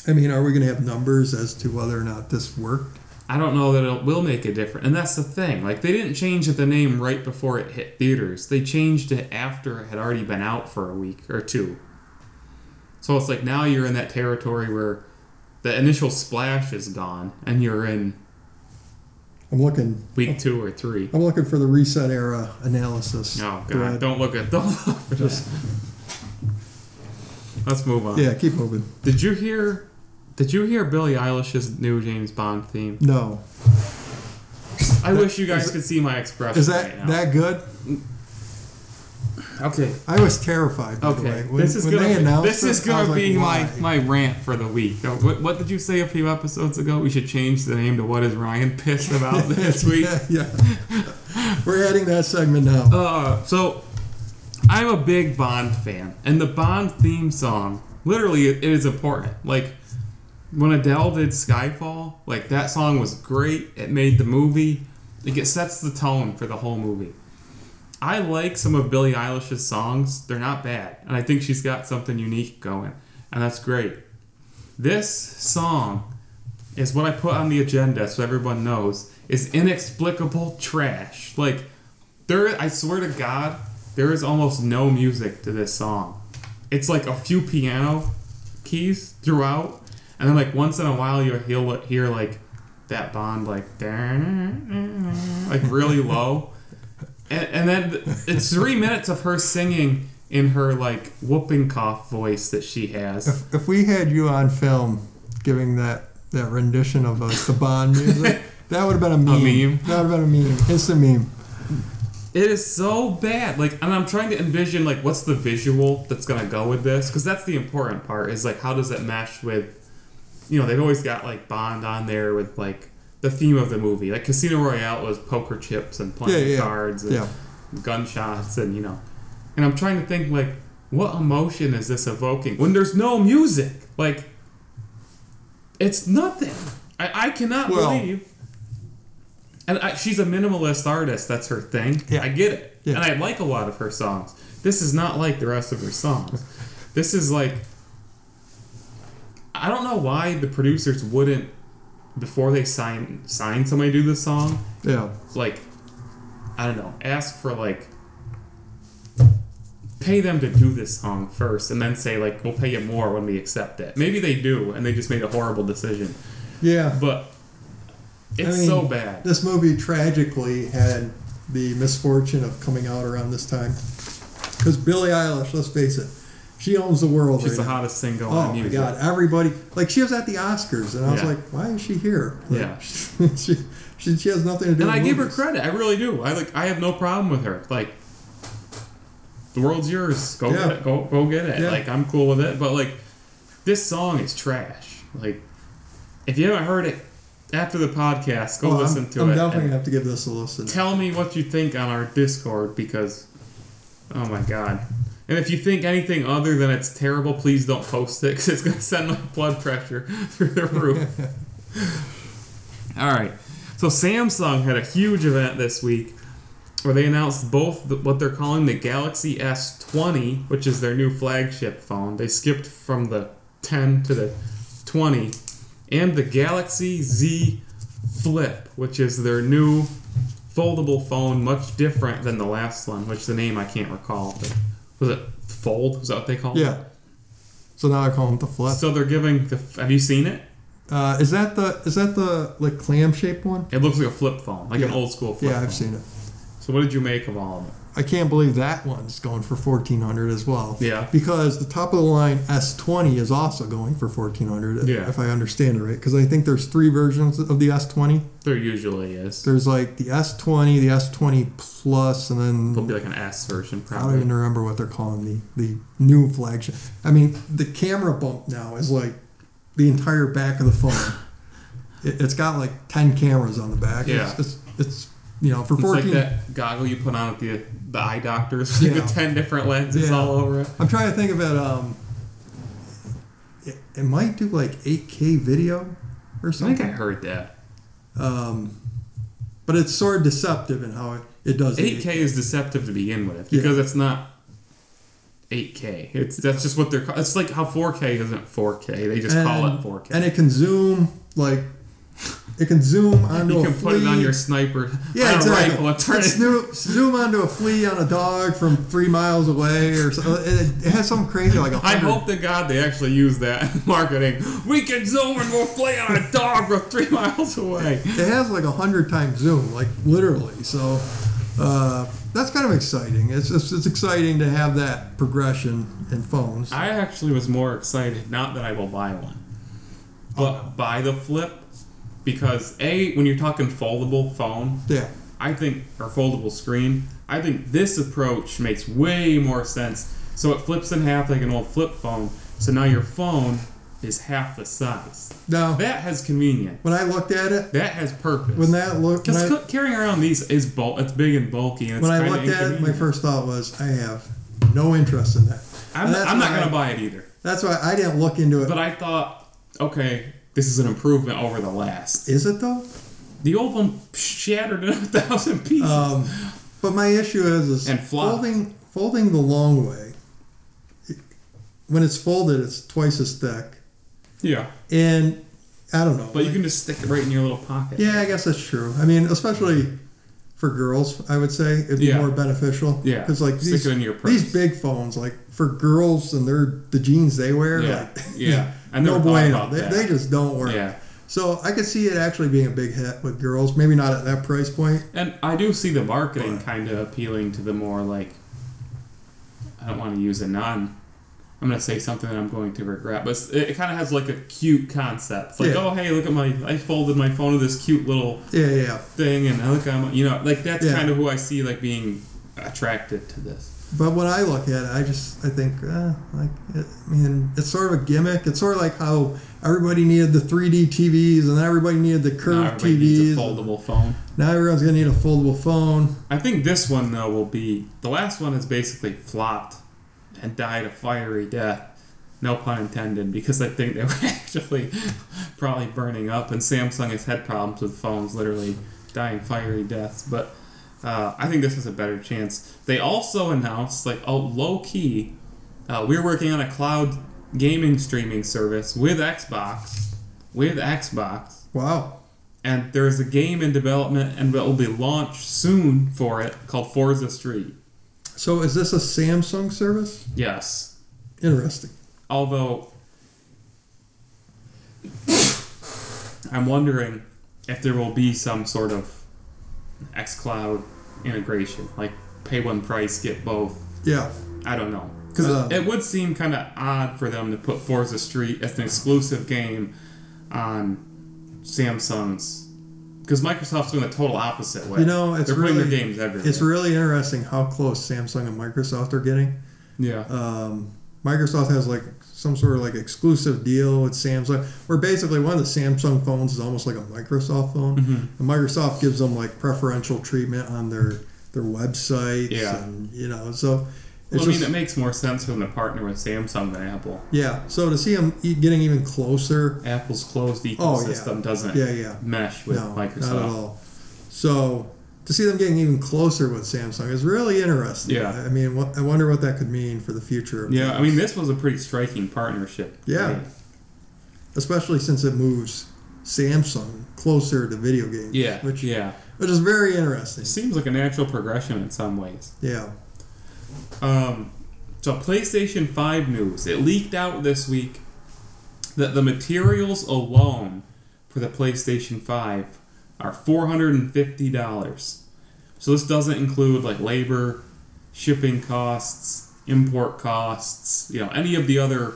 Speaker 2: I mean, are we going to have numbers as to whether or not this worked?
Speaker 1: I don't know that it will make a difference. And that's the thing. Like, they didn't change the name right before it hit theaters. They changed it after it had already been out for a week or two. So it's like now you're in that territory where the initial splash is gone and you're in
Speaker 2: I'm looking.
Speaker 1: week two or three.
Speaker 2: I'm looking for the ResetEra analysis.
Speaker 1: Oh, God.
Speaker 2: thread.
Speaker 1: Don't look at Don't look for
Speaker 2: Just.
Speaker 1: Let's move on.
Speaker 2: yeah, keep moving.
Speaker 1: Did you hear. Did you hear Billie Eilish's new James Bond theme?
Speaker 2: No,
Speaker 1: I wish you guys
Speaker 2: is-
Speaker 1: could see my expression
Speaker 2: is
Speaker 1: right
Speaker 2: that
Speaker 1: now.
Speaker 2: that good?
Speaker 1: okay.
Speaker 2: I was terrified. By the
Speaker 1: Okay,
Speaker 2: way. When,
Speaker 1: this is gonna
Speaker 2: they
Speaker 1: be, this is
Speaker 2: it,
Speaker 1: gonna
Speaker 2: like,
Speaker 1: be my, my rant for the week. What, what did you say a few episodes ago? We should change the name to "What is Ryan pissed about this week?"
Speaker 2: yeah, yeah. We're adding that segment now.
Speaker 1: Uh, so I'm a big Bond fan, and the Bond theme song, literally, it is important. Like when Adele did Skyfall, like that song was great. It made the movie. Like it sets the tone for the whole movie. I like some of Billie Eilish's songs. They're not bad, and I think she's got something unique going, and that's great. This song is what I put on the agenda, so everyone knows is inexplicable trash. Like there, I swear to God, there is almost no music to this song. It's like a few piano keys throughout, and then like once in a while you'll hear, hear like that Bond like like really low, and, and then it's three minutes of her singing in her like whooping cough voice that she has.
Speaker 2: If, if we had you on film giving that that rendition of like the Bond music, that would have been a meme.
Speaker 1: meme?
Speaker 2: That would have been a meme. It's a meme.
Speaker 1: It is so bad. Like, and I'm trying to envision like what's the visual that's gonna go with this, because that's the important part. Is like how does it mesh with, you know, they've always got like Bond on there with like the theme of the movie. Like Casino Royale was poker chips and playing
Speaker 2: Yeah, yeah.
Speaker 1: cards and
Speaker 2: Yeah.
Speaker 1: gunshots and you know, and I'm trying to think like what emotion is this evoking when there's no music? Like, It's nothing. I, I cannot
Speaker 2: Well-
Speaker 1: believe. And I, she's a minimalist artist. That's her thing.
Speaker 2: Yeah.
Speaker 1: I get it.
Speaker 2: Yeah.
Speaker 1: And I like a lot of her songs. This is not like the rest of her songs. this is like. I don't know why the producers wouldn't, before they sign sign somebody to do this song,
Speaker 2: Yeah.
Speaker 1: like, I don't know, ask for like. Pay them to do this song first, and then say like we'll pay you more when we accept it. Maybe they do, and they just made a horrible decision.
Speaker 2: Yeah.
Speaker 1: But it's
Speaker 2: I mean,
Speaker 1: so bad.
Speaker 2: This movie tragically had the misfortune of coming out around this time. Because Billie Eilish, let's face it, she owns the world
Speaker 1: She's
Speaker 2: right
Speaker 1: the
Speaker 2: now.
Speaker 1: hottest thing going
Speaker 2: Oh my god, everybody like she was at the Oscars and I was
Speaker 1: Yeah.
Speaker 2: like, why is she here? Like,
Speaker 1: Yeah.
Speaker 2: she, she she has nothing to do
Speaker 1: And I give her credit. I really do. I like. I have no problem with her. Like, the world's yours. Go
Speaker 2: Yeah.
Speaker 1: get it. Go go get it.
Speaker 2: Yeah.
Speaker 1: Like I'm cool with it. But like, this song is trash. Like, if you haven't heard it after the podcast, go
Speaker 2: Oh,
Speaker 1: listen
Speaker 2: I'm,
Speaker 1: to
Speaker 2: I'm
Speaker 1: it.
Speaker 2: definitely gonna have to give this a listen.
Speaker 1: tell me what you think on our Discord because, oh my god. And if you think anything other than it's terrible, please don't post it because it's going to send my blood pressure through the roof. All right. So Samsung had a huge event this week where they announced both the, what they're calling the Galaxy S20, which is their new flagship phone. They skipped from the 10 to the 20, and the Galaxy Z Flip, which is their new foldable phone, much different than the last one, which the name I can't recall. But was it Fold? Was that what they called it?
Speaker 2: Yeah. So now I call them the flip.
Speaker 1: So they're giving the. Have you seen it?
Speaker 2: Uh, is that the is that the like clam shaped one?
Speaker 1: It looks like a flip phone, like an old school flip
Speaker 2: Yeah,
Speaker 1: phone.
Speaker 2: I've seen it.
Speaker 1: So what did you make of all of it?
Speaker 2: I can't believe that one's going for fourteen hundred as well.
Speaker 1: Yeah.
Speaker 2: Because the top of the line S twenty is also going for fourteen hundred.
Speaker 1: Yeah.
Speaker 2: If I understand it right, because I think there's three versions of the S twenty.
Speaker 1: There usually is.
Speaker 2: There's like the S twenty, the S twenty plus, and then There'll
Speaker 1: be like an S version, probably.
Speaker 2: I don't even remember what they're calling the the new flagship. I mean, the camera bump now is like the entire back of the phone. it, it's got like ten cameras on the back.
Speaker 1: Yeah.
Speaker 2: It's, it's, it's you know for 14
Speaker 1: It's like that goggle you put on at the the eye doctors,
Speaker 2: Yeah.
Speaker 1: the ten different lenses
Speaker 2: Yeah.
Speaker 1: all over it.
Speaker 2: I'm trying to think of it. Um, it, it might do like 8K video or something.
Speaker 1: I think I heard that.
Speaker 2: Um, but it's sort of deceptive in how it, it does. the
Speaker 1: 8K is deceptive to begin with
Speaker 2: Yeah.
Speaker 1: because it's not 8K. It's that's just what they're. It's like how 4K isn't 4K. They just call it 4K.
Speaker 2: And it can zoom like it can zoom onto
Speaker 1: you
Speaker 2: a
Speaker 1: can
Speaker 2: flea.
Speaker 1: put it on your sniper
Speaker 2: yeah,
Speaker 1: on a
Speaker 2: exactly.
Speaker 1: rifle and turn
Speaker 2: It
Speaker 1: it.
Speaker 2: snoo- zoom onto a flea on a dog from three miles away, or so. It, it has something crazy like a
Speaker 1: I
Speaker 2: hundred.
Speaker 1: hope to God they actually use that in marketing. We can zoom and we'll play on a dog from three miles away.
Speaker 2: it has like a hundred times zoom, like literally. So uh, that's kind of exciting. It's, it's it's exciting to have that progression in phones.
Speaker 1: I actually was more excited, not that I will buy one, but buy the flip because a when you're talking foldable phone,
Speaker 2: Yeah,
Speaker 1: I think or foldable screen, I think this approach makes way more sense. So it flips in half like an old flip phone. So now your phone is half the size.
Speaker 2: now
Speaker 1: That has convenience.
Speaker 2: when I looked at it,
Speaker 1: That has purpose.
Speaker 2: when that looked,
Speaker 1: Because
Speaker 2: I,
Speaker 1: cu- carrying around these is bulk. It's big and bulky, and it's
Speaker 2: when I looked at it, my first thought was I have no interest in that.
Speaker 1: I'm,
Speaker 2: that's
Speaker 1: I'm not gonna buy it either.
Speaker 2: That's why I didn't look into it.
Speaker 1: But I thought, okay, this is an improvement over the last.
Speaker 2: Is it though?
Speaker 1: The old one shattered in a thousand pieces.
Speaker 2: Um, but my issue is, is
Speaker 1: And flopped.
Speaker 2: folding folding the long way. it- when it's folded, it's twice as thick,
Speaker 1: yeah,
Speaker 2: and I don't know.
Speaker 1: but you can just stick it right in your little pocket.
Speaker 2: Yeah, I guess that's true. I mean, especially for girls, I would say it'd be
Speaker 1: Yeah.
Speaker 2: more beneficial.
Speaker 1: Yeah.
Speaker 2: because like these,
Speaker 1: it in your purse.
Speaker 2: these big phones, like for girls and their the jeans they wear,
Speaker 1: Yeah.
Speaker 2: like
Speaker 1: Yeah.
Speaker 2: No bueno. They, they just don't work.
Speaker 1: Yeah,
Speaker 2: So I could see it actually being a big hit with girls. Maybe not at that price point.
Speaker 1: and I do see the marketing
Speaker 2: But-
Speaker 1: kind of appealing to the more like. I don't want to use a non. I'm gonna say something that I'm going to regret, but it, kind of has like a cute concept. It's like,
Speaker 2: Yeah.
Speaker 1: oh hey, look at my, I folded my phone to this cute little
Speaker 2: Yeah, yeah.
Speaker 1: thing, and I look, I'm, you know, like that's
Speaker 2: Yeah.
Speaker 1: kind of who I see like being attracted to this.
Speaker 2: But when I look at it, I just I think uh, like it, I mean it's sort of a gimmick. It's sort of like how everybody needed the 3D TVs and then everybody needed the
Speaker 1: Now
Speaker 2: curved
Speaker 1: everybody needs
Speaker 2: TVs.
Speaker 1: a foldable phone.
Speaker 2: Now everyone's gonna need a foldable phone.
Speaker 1: I think this one though will be the last one has basically flopped and died a fiery death. No pun intended, because I think they were actually probably burning up, and Samsung has had problems with phones literally dying fiery deaths. But uh, I think this has a better chance. They also announced, like, oh, low key, uh, we're working on a cloud gaming streaming service with Xbox, with Xbox,
Speaker 2: Wow.
Speaker 1: and there's a game in development and it will be launched soon for it called Forza Street.
Speaker 2: So is this a Samsung service?
Speaker 1: Yes,
Speaker 2: Interesting.
Speaker 1: although I'm wondering if there will be some sort of xCloud integration, like pay one price, get both.
Speaker 2: Yeah.
Speaker 1: I don't know. Because
Speaker 2: Um,
Speaker 1: it would seem kind of odd for them to put Forza Street as an exclusive game on Samsung's. Because Microsoft's doing the total opposite way.
Speaker 2: You know, it's
Speaker 1: They're putting their games everywhere.
Speaker 2: it's really interesting how close Samsung and Microsoft are getting.
Speaker 1: yeah.
Speaker 2: Um, Microsoft has like some sort of like exclusive deal with Samsung, where basically one of the Samsung phones is almost like a Microsoft phone,
Speaker 1: Mhm.
Speaker 2: and Microsoft gives them like preferential treatment on their their websites,
Speaker 1: Yeah.
Speaker 2: and you know, so
Speaker 1: Well, I mean,
Speaker 2: just
Speaker 1: it makes more sense for them to partner with Samsung than Apple.
Speaker 2: yeah. So to see them getting even closer,
Speaker 1: Apple's closed
Speaker 2: Oh, yeah.
Speaker 1: ecosystem doesn't
Speaker 2: yeah, yeah,
Speaker 1: mesh with
Speaker 2: no,
Speaker 1: Microsoft.
Speaker 2: not at all. So to see them getting even closer with Samsung is really interesting.
Speaker 1: Yeah.
Speaker 2: I mean, I wonder what that could mean for the future. Of
Speaker 1: Yeah, I mean, this was a pretty striking partnership.
Speaker 2: Yeah.
Speaker 1: Right?
Speaker 2: especially since it moves Samsung closer to video games.
Speaker 1: Yeah.
Speaker 2: which
Speaker 1: yeah.
Speaker 2: which is very interesting.
Speaker 1: It seems like a natural progression in some ways.
Speaker 2: Yeah,
Speaker 1: Um, so PlayStation 5 news. It leaked out this week that the materials alone for the PlayStation 5 are $450. So this doesn't include like labor, shipping costs, import costs, you know, any of the other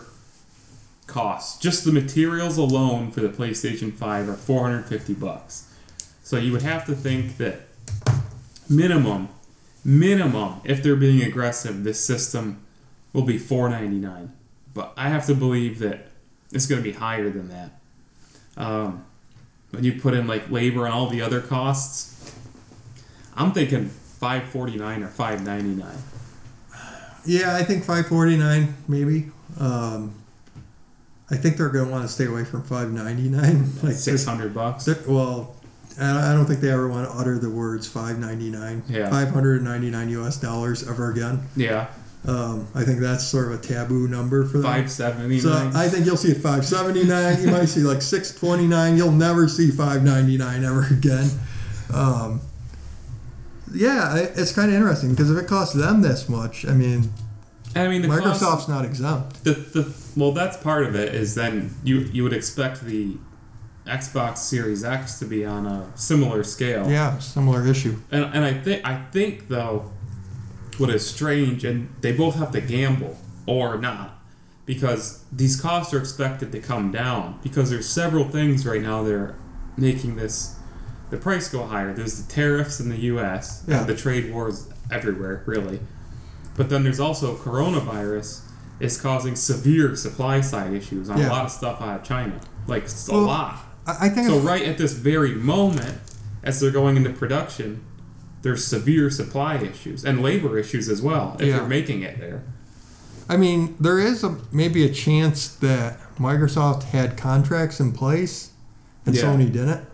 Speaker 1: costs. Just the materials alone for the PlayStation 5 are 450 bucks. So you would have to think that minimum minimum if they're being aggressive this system will be 499 but i have to believe that it's going to be higher than that um, when you put in like labor and all the other costs i'm thinking 549 or 599
Speaker 2: yeah. I think five forty nine maybe. Um, I think they're going to want to stay away from five ninety nine. Like
Speaker 1: 600 bucks
Speaker 2: well, I don't think they ever want to utter the words five ninety nine.
Speaker 1: Yeah.
Speaker 2: Five hundred ninety nine U.S. dollars ever again.
Speaker 1: yeah
Speaker 2: Um, I think that's sort of a taboo number for them.
Speaker 1: 579
Speaker 2: So I think you'll see 579. You might see like 629. You'll never see 599 ever again. Um, yeah, it- it's kind of interesting because if it costs them this much, I mean,
Speaker 1: i mean the cost-
Speaker 2: Microsoft's not exempt.
Speaker 1: the, the well that's part of it is then you you would expect the xbox series x to be on a similar scale
Speaker 2: Yeah, similar issue.
Speaker 1: And, and I think I think though, what is strange, and they both have to gamble or not, because these costs are expected to come down. Because there's several things right now that are making this the price go higher. There's the tariffs in the U.S.
Speaker 2: Yeah.
Speaker 1: and the trade wars everywhere, really. But then there's also coronavirus is causing severe supply side issues on
Speaker 2: Yeah.
Speaker 1: a lot of stuff out of China, like a lot.
Speaker 2: I think.
Speaker 1: So right at this very moment, as they're going into production, there's severe supply issues and labor issues as well if
Speaker 2: Yeah.
Speaker 1: they're making it there.
Speaker 2: I mean, there is a, maybe a chance that Microsoft had contracts in place and
Speaker 1: Yeah.
Speaker 2: Sony didn't.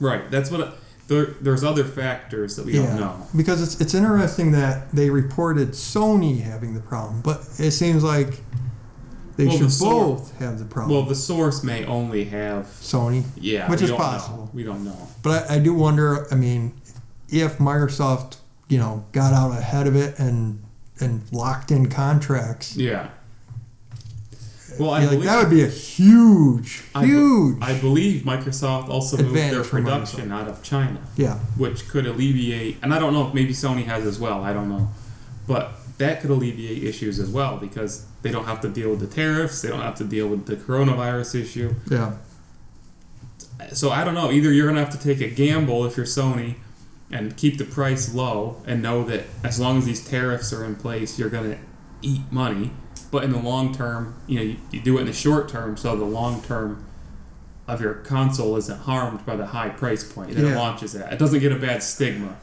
Speaker 1: Right. That's what. There, there's other factors that we don't know.
Speaker 2: Because it's it's interesting that they reported Sony having the problem, but it seems like they
Speaker 1: Well,
Speaker 2: should
Speaker 1: the
Speaker 2: both have the problem.
Speaker 1: Well, the source may only have.
Speaker 2: Sony,
Speaker 1: Yeah.
Speaker 2: Which is possible.
Speaker 1: Know. We don't know.
Speaker 2: but I, I do wonder. I mean, if Microsoft, you know, got out ahead of it and and locked in contracts,
Speaker 1: Yeah. Well, I
Speaker 2: yeah, like
Speaker 1: believe,
Speaker 2: that would be a huge,
Speaker 1: I
Speaker 2: huge.
Speaker 1: I believe Microsoft also moved their production out of China.
Speaker 2: yeah,
Speaker 1: which could alleviate and I don't know if maybe Sony has as well, I don't know. But that could alleviate issues as well because they don't have to deal with the tariffs, they don't have to deal with the coronavirus issue.
Speaker 2: yeah,
Speaker 1: So I don't know, either you're going to have to take a gamble if you're Sony and keep the price low and know that as long as these tariffs are in place, you're going to eat money. But in the long term, you know, you, you do it in the short term so the long term of your console isn't harmed by the high price point that it launches at. It doesn't get a bad stigma.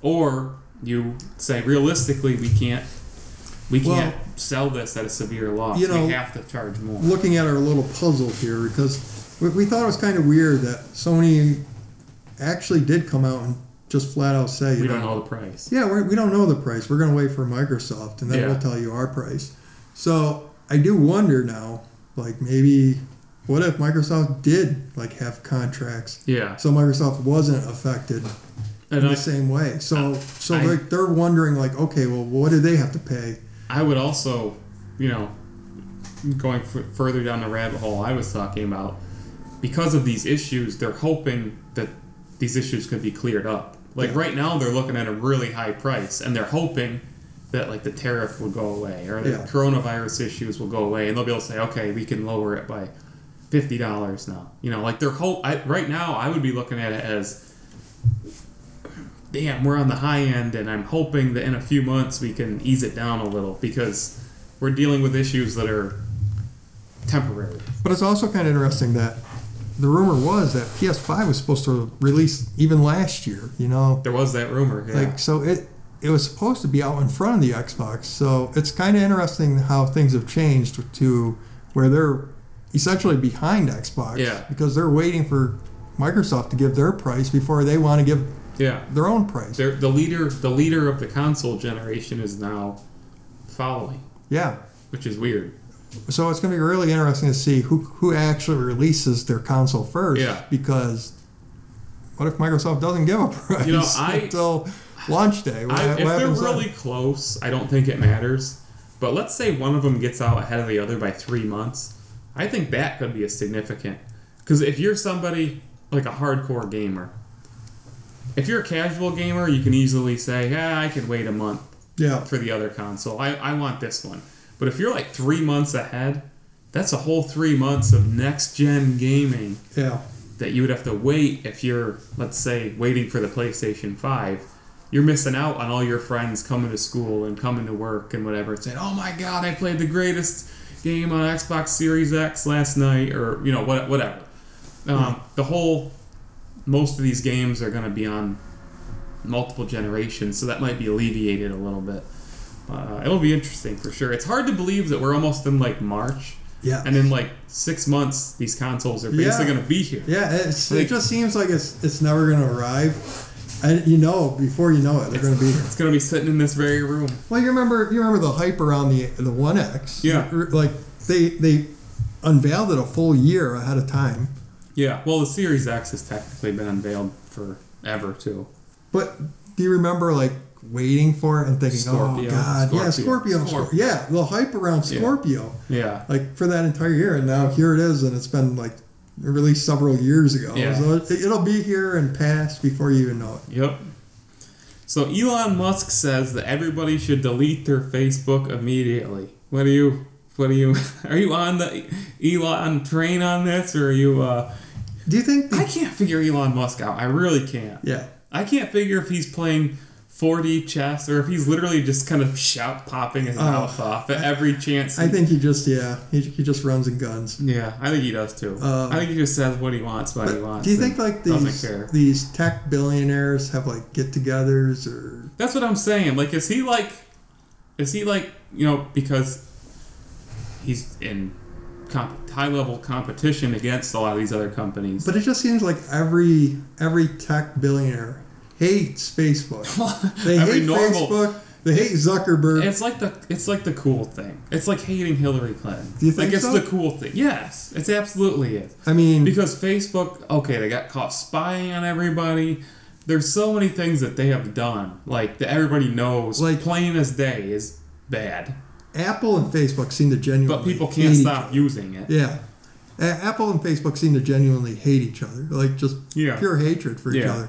Speaker 1: Or you say realistically we can't we can't sell this at a severe loss.
Speaker 2: You know-
Speaker 1: we have to charge more.
Speaker 2: looking at our little puzzle here because we, we thought it was kind of weird that Sony actually did come out and just flat out say, you
Speaker 1: We don't know the price.
Speaker 2: yeah, we're, we don't know the price. We're going to wait for Microsoft and then
Speaker 1: Yeah.
Speaker 2: we'll tell you our price. So I do wonder now, like maybe what if Microsoft did like have contracts
Speaker 1: Yeah,
Speaker 2: so Microsoft wasn't affected in
Speaker 1: and
Speaker 2: the same way. So so
Speaker 1: I-
Speaker 2: they're, they're wondering like, okay, well, what do they have to pay?
Speaker 1: I would also, you know, going f- further down the rabbit hole I was talking about, because of these issues, they're hoping that these issues could be cleared up. Like
Speaker 2: Yeah.
Speaker 1: right now, they're looking at a really high price, and they're hoping that like the tariff will go away or the
Speaker 2: Yeah.
Speaker 1: coronavirus issues will go away, and they'll be able to say, okay, we can lower it by fifty dollars now. You know, like their hope. I, right now, I would be looking at it as. Damn, we're on the high end, and I'm hoping that in a few months we can ease it down a little because we're dealing with issues that are temporary.
Speaker 2: But it's also kind of interesting that the rumor was that PS5 was supposed to release even last year. You know,
Speaker 1: There was that rumor. Yeah.
Speaker 2: like so it it was supposed to be out in front of the Xbox. So it's kind of interesting how things have changed to where they're essentially behind Xbox.
Speaker 1: Yeah.
Speaker 2: Because they're waiting for Microsoft to give their price before they want to give
Speaker 1: yeah.
Speaker 2: their own price.
Speaker 1: They're, the leader, the leader of the console generation is now following,
Speaker 2: Yeah.
Speaker 1: which is weird.
Speaker 2: So it's going to be really interesting to see who who actually releases their console first.
Speaker 1: Yeah.
Speaker 2: Because what if Microsoft doesn't give a price
Speaker 1: You know, I-
Speaker 2: until launch day? What,
Speaker 1: I,
Speaker 2: what
Speaker 1: if they're
Speaker 2: happens then?
Speaker 1: really close, I don't think it matters. But let's say one of them gets out ahead of the other by three months. I think that could be a significant. Because if you're somebody like a hardcore gamer, if you're a casual gamer, you can easily say, "Yeah, I can wait a month
Speaker 2: Yeah.
Speaker 1: for the other console. I, I want this one." But if you're like three months ahead, that's a whole three months of next gen gaming
Speaker 2: Yeah.
Speaker 1: that you would have to wait if you're, let's say, waiting for the PlayStation 5. You're missing out on all your friends coming to school and coming to work and whatever saying, oh my god, I played the greatest game on Xbox Series X last night, or, you know, what, whatever. Um, the whole, most of these games are going to be on multiple generations, so that might be alleviated a little bit. Uh, it'll be interesting for sure. It's hard to believe that we're almost in like March,
Speaker 2: Yeah.
Speaker 1: and in like six months, these consoles are basically
Speaker 2: Yeah.
Speaker 1: going to be here.
Speaker 2: Yeah, it's,
Speaker 1: Like-
Speaker 2: it just seems like it's it's never going to arrive. And you know, before you know it, they're going to be here.
Speaker 1: It's gonna be sitting in this very room.
Speaker 2: Well, you remember you remember the hype around the the One X?
Speaker 1: Yeah.
Speaker 2: Like they they unveiled it a full year ahead of time.
Speaker 1: Yeah. Well, the Series X has technically been unveiled forever too.
Speaker 2: But do you remember like waiting for it and thinking,
Speaker 1: Scorpio,
Speaker 2: oh god, yeah,
Speaker 1: Scorpio,
Speaker 2: Scorpio,
Speaker 1: Scorpio.
Speaker 2: Scor- yeah, the hype around Scorpio,
Speaker 1: Yeah.
Speaker 2: like for that entire year, and now here it is, and it's been like released several years ago.
Speaker 1: Yeah.
Speaker 2: So it, it'll be here and pass before you even know it.
Speaker 1: Yep. So Elon Musk says that everybody should delete their Facebook immediately. What are you? What are you? Are you on the Elon train on this, or are you? uh
Speaker 2: Do you think? The,
Speaker 1: I can't figure Elon Musk out. I really can't.
Speaker 2: yeah.
Speaker 1: I can't figure if he's playing 4D chess or if he's literally just kind of shout popping his
Speaker 2: Oh,
Speaker 1: mouth off at every chance.
Speaker 2: I think he just yeah he, he just runs and guns.
Speaker 1: Yeah, I think he does too.
Speaker 2: Uh,
Speaker 1: I think he just says what he wants, what he wants.
Speaker 2: do you think like these these tech billionaires have like get-togethers or
Speaker 1: That's what I'm saying. Like, is he like, is he like, you know, because he's in comp- high level competition against a lot of these other companies.
Speaker 2: But it just seems like every every tech billionaire hates Facebook. They
Speaker 1: Every
Speaker 2: hate
Speaker 1: normal-
Speaker 2: Facebook. They hate Zuckerberg.
Speaker 1: It's like the it's like the cool thing. It's like hating Hillary Clinton.
Speaker 2: Do you think
Speaker 1: like it's
Speaker 2: so?
Speaker 1: the cool thing? Yes, it's absolutely is.
Speaker 2: I mean,
Speaker 1: Because Facebook, okay, they got caught spying on everybody. There's so many things that they have done, like that everybody knows,
Speaker 2: Like-
Speaker 1: plain as day, is bad.
Speaker 2: Apple and Facebook seem to genuinely.
Speaker 1: But people can't stop using it.
Speaker 2: Yeah, Apple and Facebook seem to genuinely hate each other, like just
Speaker 1: Yeah.
Speaker 2: pure hatred for each other.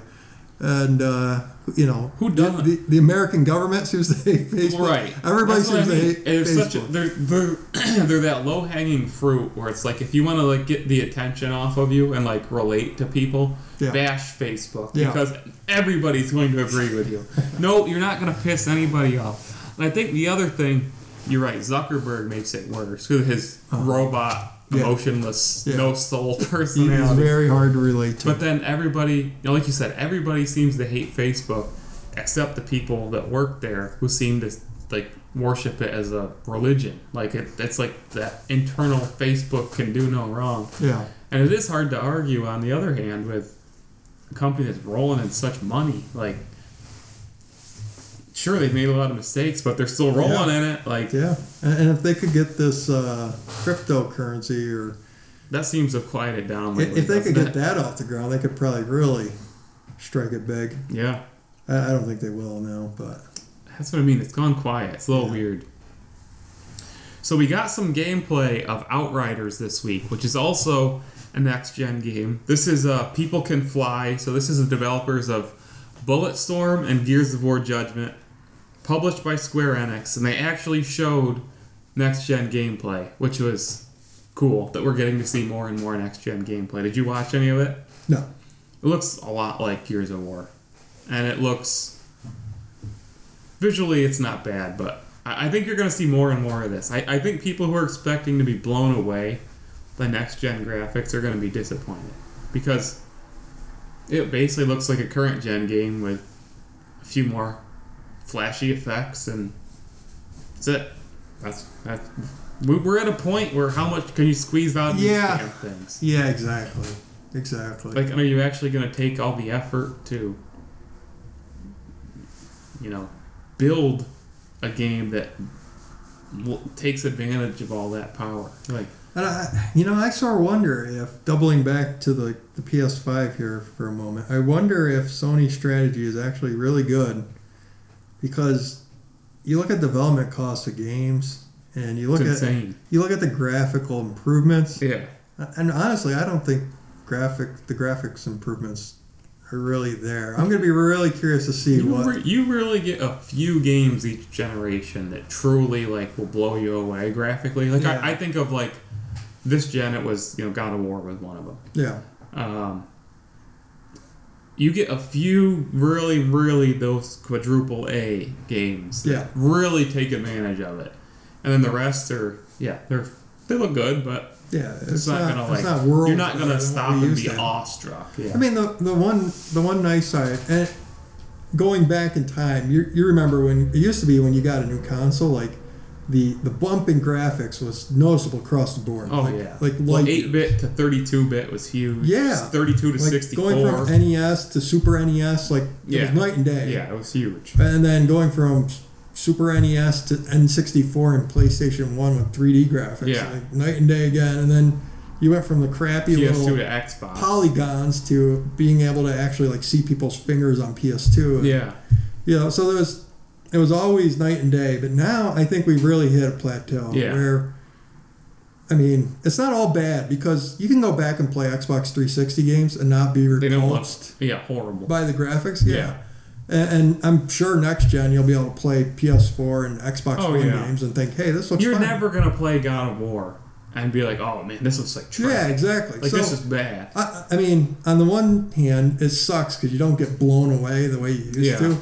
Speaker 2: And uh, you know,
Speaker 1: Who
Speaker 2: the, the, the American government seems to hate Facebook.
Speaker 1: Right.
Speaker 2: Everybody
Speaker 1: That's
Speaker 2: seems
Speaker 1: I mean.
Speaker 2: to hate
Speaker 1: It's
Speaker 2: Facebook.
Speaker 1: such a, they're they're they're that low hanging fruit where it's like if you want to like get the attention off of you and like relate to people,
Speaker 2: Yeah.
Speaker 1: bash Facebook
Speaker 2: Yeah.
Speaker 1: because everybody's going to agree with you. no, you're not going to piss anybody off. And I think the other thing, you're right. Zuckerberg makes it worse with his robot,
Speaker 2: Uh-huh. Yeah.
Speaker 1: Emotionless,
Speaker 2: Yeah.
Speaker 1: no soul
Speaker 2: person. is very hard to relate to.
Speaker 1: But then everybody, you know, like you said, everybody seems to hate Facebook, except the people that work there who seem to like worship it as a religion. Like it, it's like that internal Facebook can do no wrong.
Speaker 2: Yeah.
Speaker 1: And it is hard to argue, on the other hand, with a company that's rolling in such money. Like, sure, they've made a lot of mistakes, but they're still rolling
Speaker 2: Yeah.
Speaker 1: in it. Like,
Speaker 2: Yeah. And, and if they could get this uh, cryptocurrency or
Speaker 1: that seems to have quieted down.
Speaker 2: if,
Speaker 1: Lately,
Speaker 2: if they could
Speaker 1: doesn't
Speaker 2: get
Speaker 1: it?
Speaker 2: that off the ground, they could probably really strike it big.
Speaker 1: Yeah,
Speaker 2: I, I don't think they will now, but
Speaker 1: that's what I mean. It's gone quiet. It's a little
Speaker 2: Yeah.
Speaker 1: weird. So we got some gameplay of Outriders this week, which is also a next gen game. This is uh, People Can Fly. So this is the developers of Bulletstorm and Gears of War Judgment, published by Square Enix, and they actually showed next gen gameplay, which was cool. That we're getting to see more and more next gen gameplay. Did you watch any of it?
Speaker 2: no.
Speaker 1: It looks a lot like Gears of War, and it looks visually it's not bad, but I, I think you're going to see more and more of this. I, I think people who are expecting to be blown away by next gen graphics are going to be disappointed because it basically looks like a current gen game with a few more flashy effects, and that's it. That's that's. we- We're at a point where how much can you squeeze out of these
Speaker 2: Yeah.
Speaker 1: damn things?
Speaker 2: Yeah, exactly. Exactly.
Speaker 1: Like, are you actually going to take all the effort to, you know, build a game that takes advantage of all that power? Like,
Speaker 2: And I, you know, I sort of wonder if doubling back to the, the PS5 here for a moment, I wonder if Sony's strategy is actually really good because you look at development costs of games and you look
Speaker 1: it's
Speaker 2: at
Speaker 1: insane.
Speaker 2: you look at the graphical improvements,
Speaker 1: Yeah.
Speaker 2: and honestly, I don't think graphic the graphics improvements are really there. I'm going to be really curious to see
Speaker 1: You,
Speaker 2: what.
Speaker 1: re- you really get a few games each generation that truly like will blow you away graphically. Like
Speaker 2: Yeah.
Speaker 1: I, I think of like this gen, it was you know God of War was one of them.
Speaker 2: yeah,
Speaker 1: um, you get a few really, really those quadruple A games that
Speaker 2: Yeah.
Speaker 1: really take advantage of it, and then the rest are yeah they're they look good, but
Speaker 2: yeah,
Speaker 1: it's, not, gonna like
Speaker 2: not worlds
Speaker 1: you're not gonna stop and be awestruck. Yeah,
Speaker 2: I mean, the the one the one nice side, and going back in time, you, you remember when it used to be when you got a new console, like the the bump in graphics was noticeable across the board.
Speaker 1: oh
Speaker 2: like,
Speaker 1: yeah,
Speaker 2: like
Speaker 1: well, eight bit to thirty two bit was huge.
Speaker 2: Yeah.
Speaker 1: thirty two to
Speaker 2: like
Speaker 1: sixty
Speaker 2: going from NES to Super NES, like it
Speaker 1: Yeah.
Speaker 2: was night and day.
Speaker 1: Yeah, it was huge.
Speaker 2: And then going from Super NES to N64 and PlayStation One with 3D graphics,
Speaker 1: Yeah.
Speaker 2: like night and day again. And then you went from the crappy
Speaker 1: PS2
Speaker 2: little
Speaker 1: to Xbox.
Speaker 2: polygons to being able to actually like see people's fingers on PS2. And,
Speaker 1: yeah,
Speaker 2: You know, so there was it was always night and day, but now I think we've really hit a plateau
Speaker 1: Yeah.
Speaker 2: where I mean, it's not all bad because you can go back and play Xbox 360 games and not be
Speaker 1: they don't look
Speaker 2: repulsed
Speaker 1: yeah horrible.
Speaker 2: by the graphics. Yeah.
Speaker 1: Yeah.
Speaker 2: And, and I'm sure next gen you'll be able to play PS4 and Xbox
Speaker 1: Oh,
Speaker 2: One
Speaker 1: yeah.
Speaker 2: games and think, hey, this looks
Speaker 1: You're
Speaker 2: fun.
Speaker 1: never gonna play God of War and be like, oh man, this looks like trash.
Speaker 2: yeah, exactly.
Speaker 1: Like
Speaker 2: so,
Speaker 1: this is bad.
Speaker 2: I, I mean, on the one hand, it sucks because you don't get blown away the way you used
Speaker 1: Yeah.
Speaker 2: to.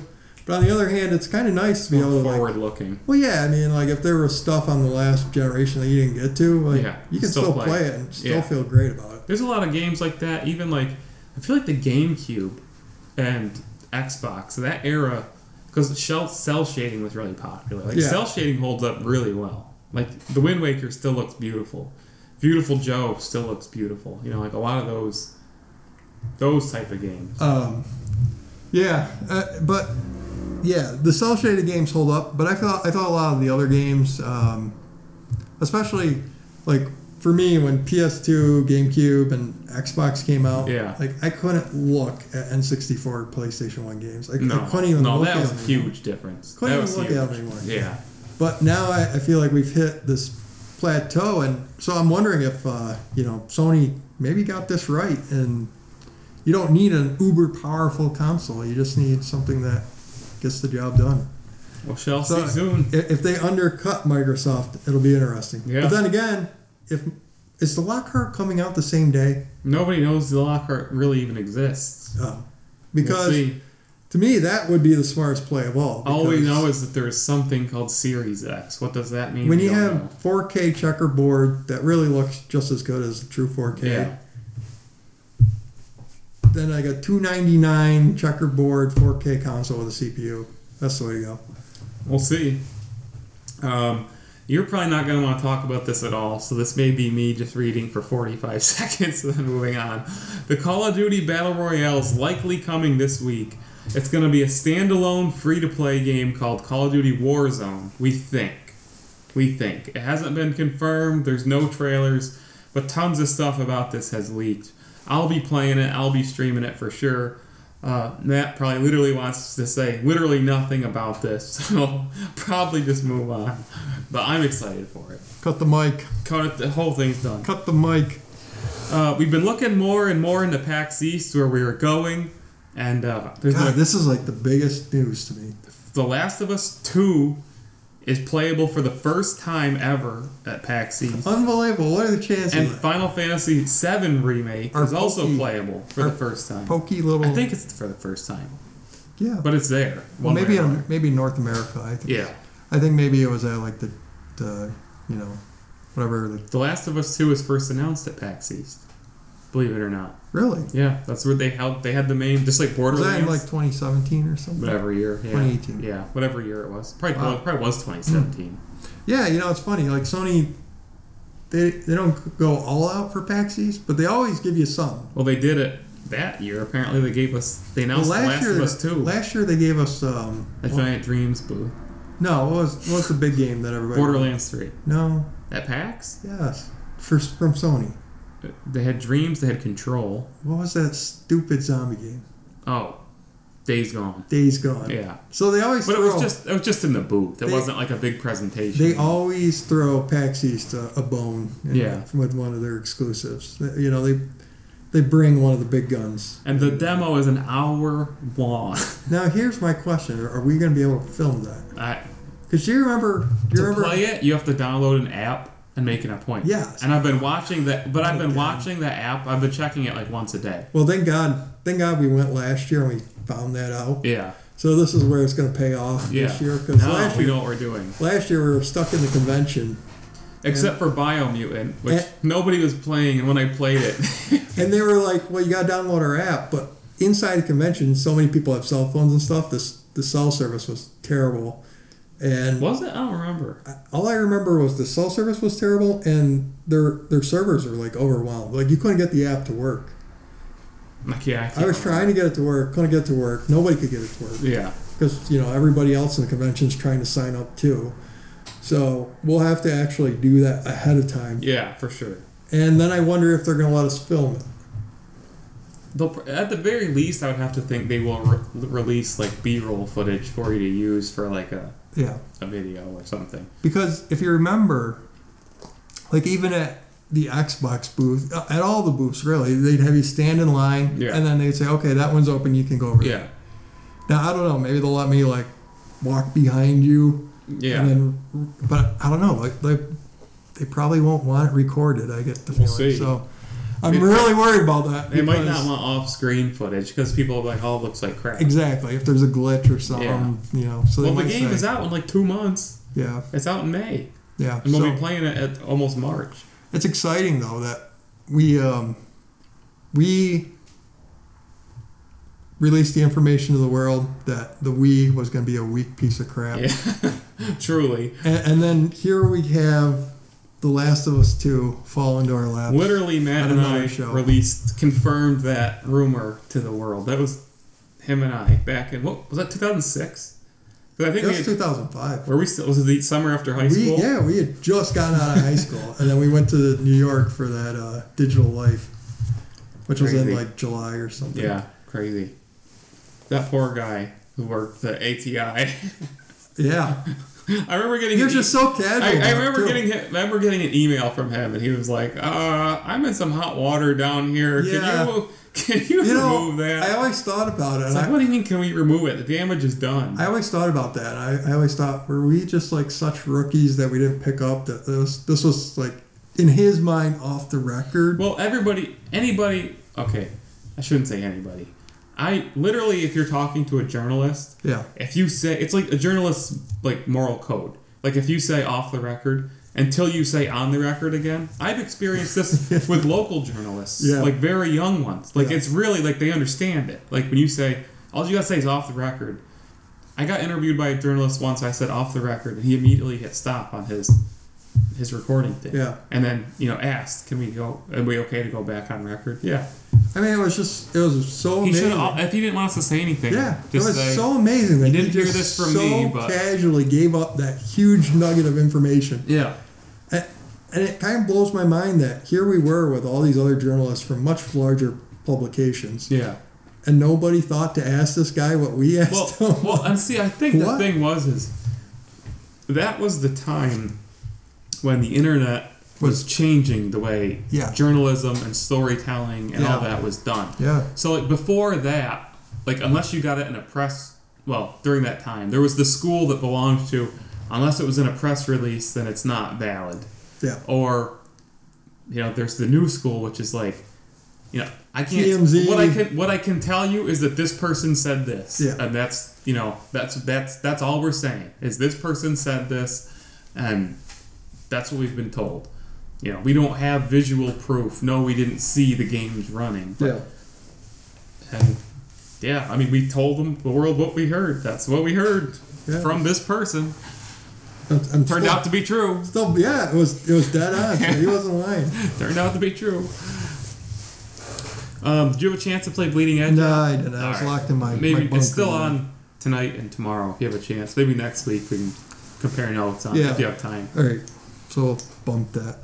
Speaker 2: But on the other hand, it's kind of nice to be able to like,
Speaker 1: forward looking.
Speaker 2: Well, yeah, I mean, like if there was stuff on the last generation that you didn't get to, like
Speaker 1: Yeah,
Speaker 2: you can
Speaker 1: still
Speaker 2: still,
Speaker 1: play
Speaker 2: play,
Speaker 1: it.
Speaker 2: and still
Speaker 1: Yeah.
Speaker 2: feel great about it.
Speaker 1: There's a lot of games like that. Even like I feel like the GameCube and Xbox that era because shell cel shading was really popular. Like
Speaker 2: Yeah.
Speaker 1: cel shading holds up really well. Like the Wind Waker still looks beautiful. Beautiful Joe still looks beautiful. You know, like a lot of those those type of games.
Speaker 2: Um, yeah, uh, but yeah, the cel shaded games hold up. But I thought I thought a lot of the other games, um, especially like for me when PS2, GameCube, and Xbox came out,
Speaker 1: Yeah.
Speaker 2: like I couldn't look at N64, PlayStation One games. I,
Speaker 1: no,
Speaker 2: I couldn't even
Speaker 1: no,
Speaker 2: look
Speaker 1: that
Speaker 2: at
Speaker 1: was a huge difference.
Speaker 2: Couldn't
Speaker 1: that
Speaker 2: even look
Speaker 1: huge.
Speaker 2: at them anymore.
Speaker 1: Yeah.
Speaker 2: But now I, I feel like we've hit this plateau, and so I'm wondering if uh, you know Sony maybe got this right, and you don't need an uber powerful console. You just need something that gets the job done.
Speaker 1: Well, shall
Speaker 2: So-
Speaker 1: see soon.
Speaker 2: If they undercut Microsoft, it'll be interesting.
Speaker 1: Yeah.
Speaker 2: But then again, if is the Lockhart coming out the same day?
Speaker 1: Nobody knows the Lockhart really even exists.
Speaker 2: Oh.
Speaker 1: We'll
Speaker 2: Because to me, that would be the smartest play of all.
Speaker 1: All we know is that there is something called Series X. What does that mean?
Speaker 2: when you have
Speaker 1: know.
Speaker 2: 4K checkerboard that really looks just as good as the true 4K.
Speaker 1: Yeah.
Speaker 2: Then I got 299 checkerboard 4K console with a CPU. That's the way to go.
Speaker 1: We'll see. Um, you're probably not going to want to talk about this at all, so this may be me just reading for 45 seconds and then moving on. The Call of Duty Battle Royale is likely coming this week. It's going to be a standalone free to play game called Call of Duty Warzone, we think. We think. It hasn't been confirmed, there's no trailers, but tons of stuff about this has leaked. I'll be playing it, I'll be streaming it for sure. Uh, Matt probably literally wants to say literally nothing about this, so probably just move on. But I'm excited for it.
Speaker 2: Cut the mic.
Speaker 1: Cut it, the whole thing's done.
Speaker 2: Cut the mic.
Speaker 1: Uh, we've been looking more and more into PAX East where we were going, and uh, there's
Speaker 2: God,
Speaker 1: no,
Speaker 2: this is like the biggest news to me.
Speaker 1: The Last of Us 2 is playable for the first time ever at PAX East.
Speaker 2: Unbelievable. What are the chances?
Speaker 1: And? Final Fantasy VII Remake
Speaker 2: Our
Speaker 1: is also playable for the first time.
Speaker 2: Pokey little.
Speaker 1: I think it's for the first time,
Speaker 2: Yeah.
Speaker 1: but it's there.
Speaker 2: well, maybe in, maybe North America. I think.
Speaker 1: Yeah.
Speaker 2: I think maybe it was at like the, the you know, whatever. The,
Speaker 1: The Last of Us 2 was first announced at PAX East. Believe it or not.
Speaker 2: really?
Speaker 1: Yeah, that's where they held. They had the main, just like
Speaker 2: Was
Speaker 1: Borderlands.
Speaker 2: that in like 2017 or something?
Speaker 1: whatever year. Yeah.
Speaker 2: 2018.
Speaker 1: Yeah, whatever year it was. Probably
Speaker 2: Wow.
Speaker 1: probably was 2017.
Speaker 2: Yeah, you know it's funny. Like Sony, they they don't go all out for PAX East, but they always give you some.
Speaker 1: Well, they did it that year. Apparently, they gave us. They
Speaker 2: Well,
Speaker 1: announced The
Speaker 2: last
Speaker 1: Last
Speaker 2: year,
Speaker 1: of Us 2.
Speaker 2: last year they gave us um,
Speaker 1: a
Speaker 2: well,
Speaker 1: Giant Dreams booth.
Speaker 2: no, what was what was the big game that everybody?
Speaker 1: Borderlands 3.
Speaker 2: No,
Speaker 1: At PAX,
Speaker 2: yes, for from Sony.
Speaker 1: They had Dreams. They had Control.
Speaker 2: What was that stupid zombie game?
Speaker 1: Oh, Days Gone.
Speaker 2: Days Gone.
Speaker 1: Yeah,
Speaker 2: So they always
Speaker 1: but it was just it was just in the booth. It
Speaker 2: They-
Speaker 1: wasn't like a big presentation.
Speaker 2: they always throw PAX East a, a bone. know,
Speaker 1: Yeah.
Speaker 2: with one of their exclusives. You know they they bring one of the big guns.
Speaker 1: and the demo is an hour long.
Speaker 2: Now here's my question: Are we going to be able to film that?
Speaker 1: I,
Speaker 2: Because you remember, you
Speaker 1: to
Speaker 2: remember,
Speaker 1: play it, you have to download an app and making a point.
Speaker 2: Yes.
Speaker 1: And I've been watching that, but I've been watching the app. I've been checking it like once a day.
Speaker 2: well, thank God, thank God we went last year and we found that out.
Speaker 1: Yeah.
Speaker 2: So this is where it's going to pay off
Speaker 1: Yeah.
Speaker 2: this year. Because last
Speaker 1: we
Speaker 2: year,
Speaker 1: know what we're doing.
Speaker 2: last year we were stuck in the convention,
Speaker 1: Except for Biomutant, which
Speaker 2: And-
Speaker 1: nobody was playing, and when I played it,
Speaker 2: and they were like, "Well, you got to download our app." But inside the convention, so many people have cell phones and stuff. This the cell service was terrible, and
Speaker 1: was it? I don't remember.
Speaker 2: all I remember was the cell service was terrible, and their their servers were like overwhelmed. Like you couldn't get the app to work.
Speaker 1: Like, yeah, I,
Speaker 2: I was trying to get it to work, couldn't get it to work. Nobody could get it to work.
Speaker 1: Yeah.
Speaker 2: because you know everybody else in the convention's trying to sign up too. So we'll have to actually do that ahead of time,
Speaker 1: Yeah, for sure.
Speaker 2: and then I wonder if they're going to let us film it.
Speaker 1: They'll, at the very least, I would have to think they will re- release like B-roll footage for you to use for like a,
Speaker 2: Yeah,
Speaker 1: a video or something.
Speaker 2: because if you remember, like even at the Xbox booth, uh, at all the booths really, they'd have you stand in line,
Speaker 1: Yeah.
Speaker 2: and then they'd say, "Okay, that one's open. You can go over." there." Now I don't know. Maybe they'll let me like walk behind you,
Speaker 1: Yeah.
Speaker 2: and then, but I don't know. Like they, they probably won't want it recorded. I get the
Speaker 1: We'll
Speaker 2: feeling.
Speaker 1: see.
Speaker 2: So I'm really worried about that.
Speaker 1: they might not want off-screen footage because people are like, "Oh, it looks like crap."
Speaker 2: Exactly. If there's a glitch or something,
Speaker 1: Yeah.
Speaker 2: you know. So
Speaker 1: Well, the game
Speaker 2: say,
Speaker 1: is out in like two months.
Speaker 2: Yeah,
Speaker 1: It's out in May,
Speaker 2: yeah.
Speaker 1: and we'll
Speaker 2: So
Speaker 1: be playing it at almost March.
Speaker 2: it's exciting though that we um, we released the information to the world that the Wii was going to be a weak piece of crap,
Speaker 1: Yeah, truly.
Speaker 2: and, and then here we have The Last of Us Two fall into our laps.
Speaker 1: Literally, Matt
Speaker 2: At
Speaker 1: and I
Speaker 2: show.
Speaker 1: released, confirmed that rumor to the world. That was him and I back in what was that? 2006. Because I think
Speaker 2: It was
Speaker 1: had,
Speaker 2: 2005.
Speaker 1: were we still was it the summer after high
Speaker 2: We,
Speaker 1: school?
Speaker 2: yeah, we had just gotten out of high school, and then we went to New York for that uh, Digital Life, which was in like July or something.
Speaker 1: Yeah, crazy. That poor guy who worked the ATI.
Speaker 2: Yeah.
Speaker 1: I remember getting.
Speaker 2: You're just so casual.
Speaker 1: I, I remember
Speaker 2: too.
Speaker 1: getting hit, remember getting an email from him, and he was like, uh, "I'm in some hot water down here.
Speaker 2: Yeah.
Speaker 1: Can you can you,
Speaker 2: You know,
Speaker 1: remove that?"
Speaker 2: I always thought about it.
Speaker 1: It's like,
Speaker 2: I,
Speaker 1: what do you mean? Can we remove it? The damage is done.
Speaker 2: I always thought about that. I, I always thought, were we just like such rookies that we didn't pick up that this this was like in his mind off the record?
Speaker 1: well, everybody, anybody. Okay, I shouldn't say anybody. I literally, if you're talking to a journalist,
Speaker 2: yeah.
Speaker 1: if you say it's like a journalist's like moral code. Like if you say off the record until you say on the record again. I've experienced this with local journalists,
Speaker 2: Yeah.
Speaker 1: like very young ones. Like
Speaker 2: Yeah.
Speaker 1: it's really like they understand it. Like when you say all you gotta say is off the record. I got interviewed by a journalist once. I said off the record, and he immediately hit stop on his his recording thing.
Speaker 2: Yeah.
Speaker 1: And then you know asked, "Can we go? Are we okay to go back on record?" Yeah.
Speaker 2: I mean, it was just it was so
Speaker 1: He
Speaker 2: amazing.
Speaker 1: If he didn't want us to say anything,
Speaker 2: Yeah, it was so amazing that
Speaker 1: "You
Speaker 2: he
Speaker 1: didn't hear
Speaker 2: just
Speaker 1: this from
Speaker 2: so
Speaker 1: me, but-"
Speaker 2: casually gave up that huge nugget of information.
Speaker 1: Yeah.
Speaker 2: And, and it kind of blows my mind that here we were with all these other journalists from much larger publications,
Speaker 1: Yeah.
Speaker 2: and nobody thought to ask this guy what we asked
Speaker 1: Well,
Speaker 2: him.
Speaker 1: well, and see, I think the thing was is that was the time when the internet was changing the way
Speaker 2: Yeah.
Speaker 1: journalism and storytelling and all that was done.
Speaker 2: yeah,
Speaker 1: So like before that, like unless you got it in a press, well, during that time, there was the school that belonged to. Unless it was in a press release, then it's not valid.
Speaker 2: yeah.
Speaker 1: Or, you know, there's the new school, which is like, you know, I can't.
Speaker 2: TMZ.
Speaker 1: What I can what I can tell you is that this person said this,
Speaker 2: Yeah.
Speaker 1: and that's you know that's that's that's all we're saying is this person said this, and that's what we've been told. You know, we don't have visual proof. No, we didn't see the games running.
Speaker 2: Yeah.
Speaker 1: And yeah, I mean, we told them the world what we heard. That's what we heard
Speaker 2: Yeah.
Speaker 1: from this person.
Speaker 2: I'm, I'm
Speaker 1: Turned
Speaker 2: still,
Speaker 1: out to be true.
Speaker 2: still, yeah, it was it was dead on. so he wasn't lying.
Speaker 1: Turned out to be true. Um, did you have a chance to play Bleeding Edge?
Speaker 2: No, I didn't. I was
Speaker 1: Alright.
Speaker 2: locked in my
Speaker 1: Maybe
Speaker 2: my
Speaker 1: it's still on tonight and tomorrow if you have a chance. Maybe next week we can compare notes on
Speaker 2: Yeah.
Speaker 1: if you have time.
Speaker 2: All right, so we'll bump that.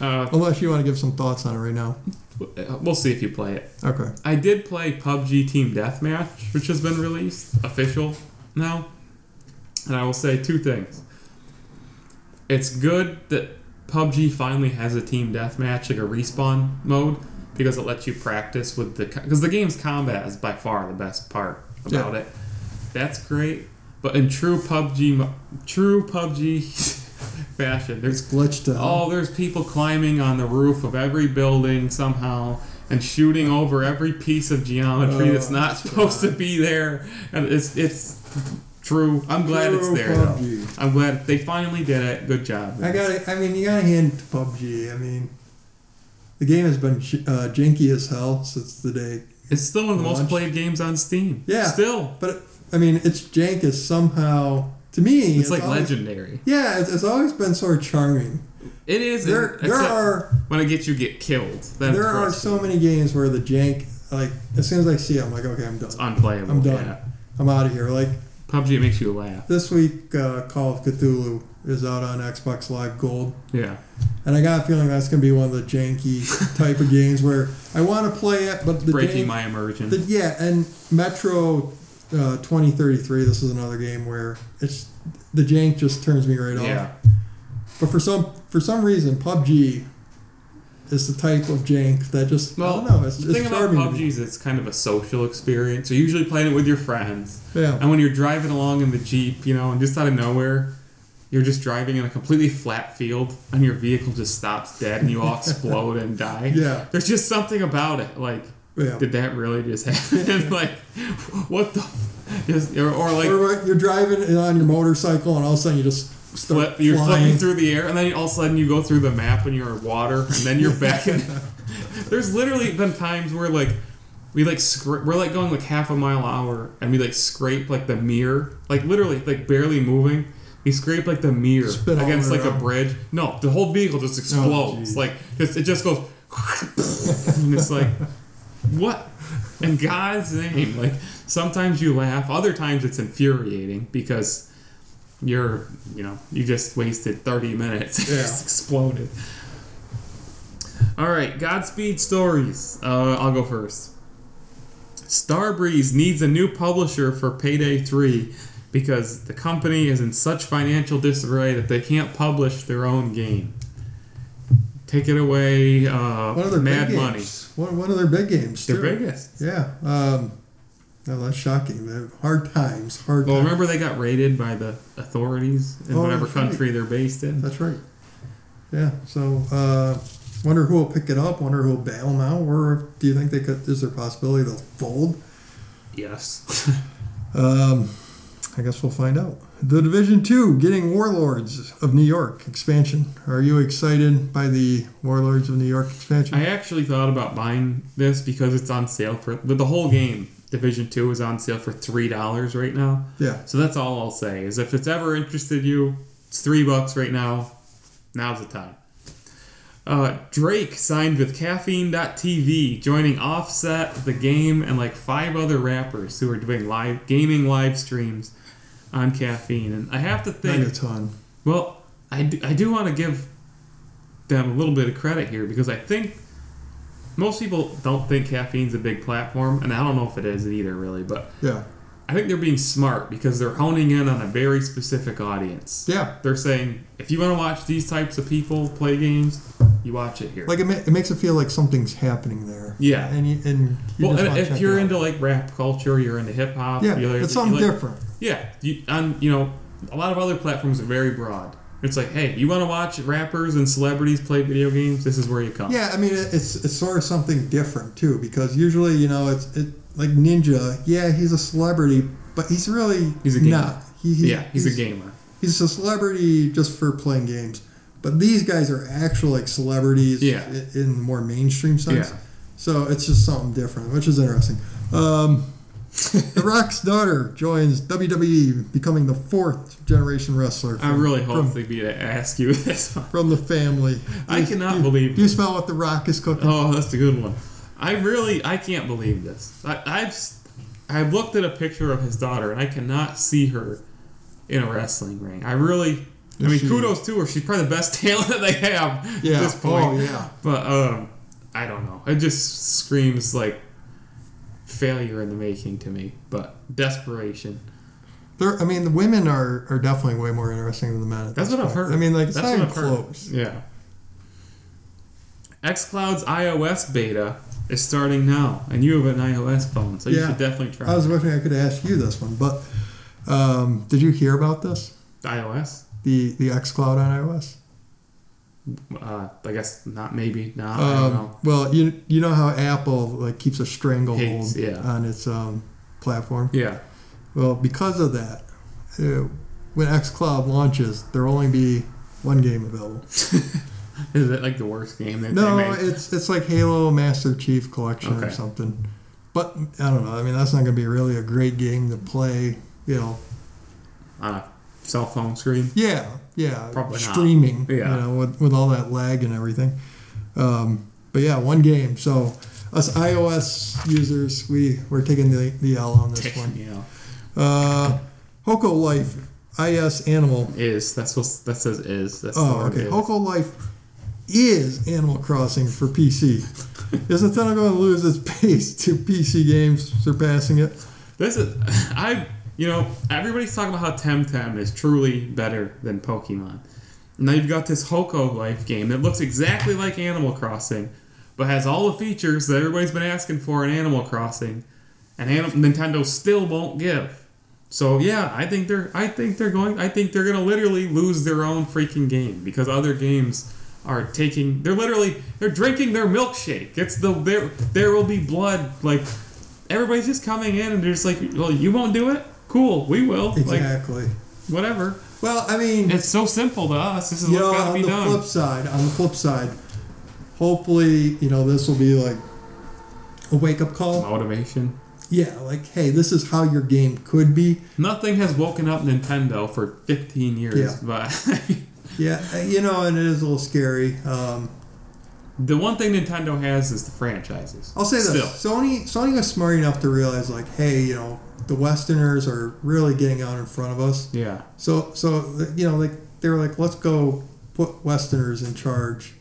Speaker 1: Uh,
Speaker 2: Unless you want to give some thoughts on it right now.
Speaker 1: we'll see if you play it.
Speaker 2: Okay.
Speaker 1: I did play PUBG Team Deathmatch, which has been released, official now. And I will say two things. It's good that PUBG finally has a team deathmatch, like a respawn mode, because it lets you practice with the. Because the game's combat is by far the best part about it. That's great. But in true PUBG, true PUBG fashion, there's
Speaker 2: It's glitched out.
Speaker 1: Oh, there's people climbing on the roof of every building somehow and shooting over every piece of geometry
Speaker 2: Oh,
Speaker 1: that's not supposed to be there. And it's it's true. I'm glad it's there though.
Speaker 2: PUBG.
Speaker 1: I'm glad they finally did it. Good job.
Speaker 2: I got I mean, you got to hand to PUBG. I mean, the game has been uh, janky as hell since the day.
Speaker 1: It's still one of the most played games on Steam.
Speaker 2: Yeah.
Speaker 1: Still.
Speaker 2: But I mean, its jank is somehow to me.
Speaker 1: It's like
Speaker 2: always,
Speaker 1: legendary.
Speaker 2: Yeah, it's, it's always been sort of charming.
Speaker 1: It is.
Speaker 2: There, there are
Speaker 1: when I get you get killed.
Speaker 2: There are so many games where the jank, like as soon as I see it, I'm like, okay, I'm done.
Speaker 1: It's unplayable.
Speaker 2: I'm done.
Speaker 1: Yeah.
Speaker 2: I'm out of here. Like
Speaker 1: PUBG makes you laugh.
Speaker 2: this week, uh, Call of Cthulhu is out on Xbox Live Gold.
Speaker 1: Yeah.
Speaker 2: And I got a feeling that's going to be one of the janky type of games where I want to play it, but the
Speaker 1: Breaking
Speaker 2: jank,
Speaker 1: my immersion.
Speaker 2: the, yeah, and Metro uh, 2033. This is another game where it's the jank just turns me right off.
Speaker 1: yeah.
Speaker 2: But for some for some reason, PUBG is the type of jank that just
Speaker 1: Well,
Speaker 2: I don't know. It's,
Speaker 1: the
Speaker 2: it's
Speaker 1: thing about PUBG is it's kind of a social experience. You're usually playing it with your friends.
Speaker 2: Yeah,
Speaker 1: And when you're driving along in the Jeep, you know, and just out of nowhere, you're just driving in a completely flat field and your vehicle just stops dead and you all explode and die.
Speaker 2: Yeah.
Speaker 1: There's just something about it. Like,
Speaker 2: yeah.
Speaker 1: did that really just happen? like, what the? Just, or, or like,
Speaker 2: or you're driving on your motorcycle and all of a sudden you just
Speaker 1: flip, you're
Speaker 2: flying.
Speaker 1: flipping through the air, and then all of a sudden you go through the map and you're in water, and then you're back in. There's literally been times where like we like scra- we're like going like half a mile an hour, and we like scrape like the mirror, like literally like barely moving. We scrape like the mirror against like a bridge. No, the whole vehicle just explodes.
Speaker 2: Oh, geez.
Speaker 1: like it just goes, and it's like what in God's name? Like sometimes you laugh, other times it's infuriating because you're you know you just wasted 30 minutes. It
Speaker 2: Yeah.
Speaker 1: just exploded. All right godspeed stories. Uh, i'll go first. Starbreeze needs a new publisher for payday 3 because the company is in such financial disarray that they can't publish their own game take it away uh,
Speaker 2: One of their
Speaker 1: mad
Speaker 2: big
Speaker 1: money
Speaker 2: games. One, one of their big games.
Speaker 1: their
Speaker 2: too.
Speaker 1: biggest
Speaker 2: Yeah. Um, no, that's shocking. Hard times. Hard
Speaker 1: well
Speaker 2: times.
Speaker 1: remember they got raided by the authorities in
Speaker 2: Oh,
Speaker 1: whatever
Speaker 2: that's right.
Speaker 1: country they're based in
Speaker 2: That's right. Yeah. So, uh, wonder who will pick it up. Wonder who will bail them out. Or do you think they could? Is there a possibility they'll fold?
Speaker 1: yes
Speaker 2: Um, I guess we'll find out. The Division Two getting Warlords of New York expansion. Are you excited by the Warlords of New York expansion?
Speaker 1: I actually thought about buying this because it's on sale for the whole game. Division Two is on sale for three dollars right now.
Speaker 2: Yeah.
Speaker 1: So that's all I'll say is if it's ever interested you, it's three bucks right now. Now's the time. Uh, Drake signed with Caffeine.tv, joining Offset, The Game, and like five other rappers who are doing live gaming live streams on Caffeine. And I have to think,
Speaker 2: Megaton.
Speaker 1: well, I do, I do want to give them a little bit of credit here because I think most people don't think caffeine's a big platform, and I don't know if it is either, really. But
Speaker 2: Yeah.
Speaker 1: I think they're being smart because they're honing in on a very specific audience.
Speaker 2: Yeah.
Speaker 1: They're saying if you want to watch these types of people play games, you watch it here.
Speaker 2: Like it, ma- it makes it feel like something's happening there.
Speaker 1: Yeah.
Speaker 2: And you, and you
Speaker 1: well, and if you're into like rap culture, you're into hip hop.
Speaker 2: yeah,
Speaker 1: you're,
Speaker 2: it's
Speaker 1: you
Speaker 2: something
Speaker 1: like-
Speaker 2: different.
Speaker 1: Yeah, you, on you know, a lot of other platforms are very broad. It's like, hey, you want to watch rappers and celebrities play video games? This is where you come.
Speaker 2: Yeah, I mean it, it's it's sort of something different too because usually you know it's it like Ninja. Yeah, he's a celebrity, but he's really
Speaker 1: He's a gamer.
Speaker 2: not. He, he-
Speaker 1: yeah, he's, a gamer.
Speaker 2: He's a celebrity just for playing games. But these guys are actual like celebrities
Speaker 1: Yeah.
Speaker 2: in the more mainstream sense.
Speaker 1: Yeah.
Speaker 2: So it's just something different, which is interesting. Um, the Rock's daughter joins WWE, becoming the fourth generation wrestler.
Speaker 1: I
Speaker 2: from-
Speaker 1: really hope
Speaker 2: from,
Speaker 1: they be to ask you this. one.
Speaker 2: from the family.
Speaker 1: I
Speaker 2: You-
Speaker 1: cannot
Speaker 2: you-
Speaker 1: believe
Speaker 2: Do you
Speaker 1: this.
Speaker 2: smell what the Rock is cooking?
Speaker 1: Oh, that's a good one. I really, I can't believe this. I, I've, I've looked at a picture of his daughter, and I cannot see her in a wrestling ring. I really, I mean,
Speaker 2: she-
Speaker 1: kudos to her. She's probably the best talent that they have
Speaker 2: yeah.
Speaker 1: at this point.
Speaker 2: Oh yeah.
Speaker 1: But um, I don't know. It just screams like failure in the making to me. But desperation.
Speaker 2: There, I mean, the women are, are definitely way more interesting than the men. At
Speaker 1: That's what I've heard.
Speaker 2: I mean, like it's
Speaker 1: That's
Speaker 2: not
Speaker 1: I've heard.
Speaker 2: close.
Speaker 1: Yeah. xCloud's iOS beta is starting now, and you have an iOS phone, so you should definitely try
Speaker 2: I was wishing I could ask you this one, but um, did you hear about this?
Speaker 1: iOS.
Speaker 2: The the XCloud on iOS.
Speaker 1: Uh, I guess not. Maybe not. I don't
Speaker 2: Um,
Speaker 1: know.
Speaker 2: well, you you know how Apple like keeps a stranglehold
Speaker 1: Hates, yeah.
Speaker 2: on its um, platform.
Speaker 1: Yeah.
Speaker 2: Well, because of that, uh, when XCloud launches, there'll only be one game available.
Speaker 1: Is it like the worst game that
Speaker 2: No,
Speaker 1: they made?
Speaker 2: it's it's like Halo Master Chief Collection or something. But I don't know. I mean, that's not going to be really a great game to play. You know,
Speaker 1: On a cell phone screen.
Speaker 2: yeah, yeah,
Speaker 1: Probably not.
Speaker 2: streaming.
Speaker 1: Yeah.
Speaker 2: you know, with, with all that lag and everything. Um, but yeah, one game. So us iOS users, we we're taking the the L on this one.
Speaker 1: yeah.
Speaker 2: Uh, Hokko Life, IS Animal.
Speaker 1: Is that's what that says is. That's
Speaker 2: Oh, okay.
Speaker 1: is.
Speaker 2: Hokko Life is Animal Crossing for PC. is Nintendo going to lose its pace to PC games surpassing it?
Speaker 1: This is I you know everybody's talking about how Temtem is truly better than Pokemon. Now you've got this Hokko Life game that looks exactly like Animal Crossing, but has all the features that everybody's been asking for in Animal Crossing, and Anim- Nintendo still won't give. So yeah, I think they're I think they're going I think they're gonna literally lose their own freaking game because other games are taking they're literally they're drinking their milkshake. It's the there there will be blood like everybody's just coming in and they're just like well you won't do it cool we will like
Speaker 2: Exactly.
Speaker 1: whatever
Speaker 2: well, I mean,
Speaker 1: it's so simple to us this is
Speaker 2: you know,
Speaker 1: what's got to
Speaker 2: on the flip side, on the flip side, hopefully, you know, this will be like a wake up call.
Speaker 1: motivation
Speaker 2: Yeah, like, hey, this is how your game could be.
Speaker 1: nothing has woken up Nintendo for 15 years
Speaker 2: Yeah.
Speaker 1: but
Speaker 2: Yeah, uh, you know, and it is a little scary. Um,
Speaker 1: the one thing Nintendo has is the franchises
Speaker 2: I'll say this:
Speaker 1: Still.
Speaker 2: Sony, Sony was smart enough to realize, like, hey, you know, the Westerners are really getting out in front of us.
Speaker 1: yeah
Speaker 2: So, so you know, like they were like, let's go put Westerners in charge,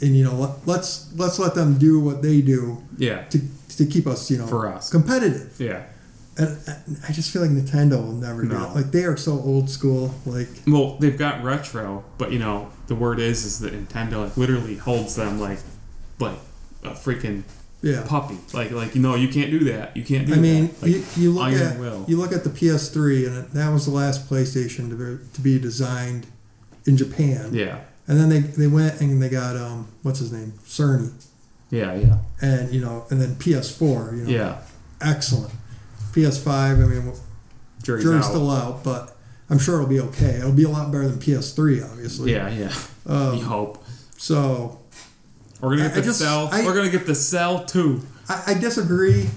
Speaker 2: and you know, let, let's let's let them do what they do
Speaker 1: yeah
Speaker 2: to to keep us, you know,
Speaker 1: For us.
Speaker 2: competitive.
Speaker 1: yeah
Speaker 2: And I just feel like Nintendo will never do it. Like they are so old school. Like
Speaker 1: well they've got retro but you know the word is is that Nintendo like literally holds them like like a freaking
Speaker 2: yeah.
Speaker 1: puppy like like you know you can't do that you can't do
Speaker 2: I mean,
Speaker 1: that like,
Speaker 2: you, you look at
Speaker 1: will.
Speaker 2: you look at the PS3, and it, that was the last PlayStation to be, to be designed in Japan.
Speaker 1: yeah
Speaker 2: And then they, they went and they got um what's his name Cerny,
Speaker 1: yeah yeah
Speaker 2: and you know, and then PS4, you know,
Speaker 1: yeah
Speaker 2: excellent. PS5, I mean,
Speaker 1: jury's,
Speaker 2: jury's
Speaker 1: out.
Speaker 2: still out, but I'm sure it'll be okay. It'll be a lot better than PS3, obviously.
Speaker 1: yeah yeah
Speaker 2: Um,
Speaker 1: we hope
Speaker 2: So
Speaker 1: we're gonna get
Speaker 2: I- I
Speaker 1: the
Speaker 2: just-
Speaker 1: cell
Speaker 2: I-
Speaker 1: we're gonna get the cell too
Speaker 2: I, I disagree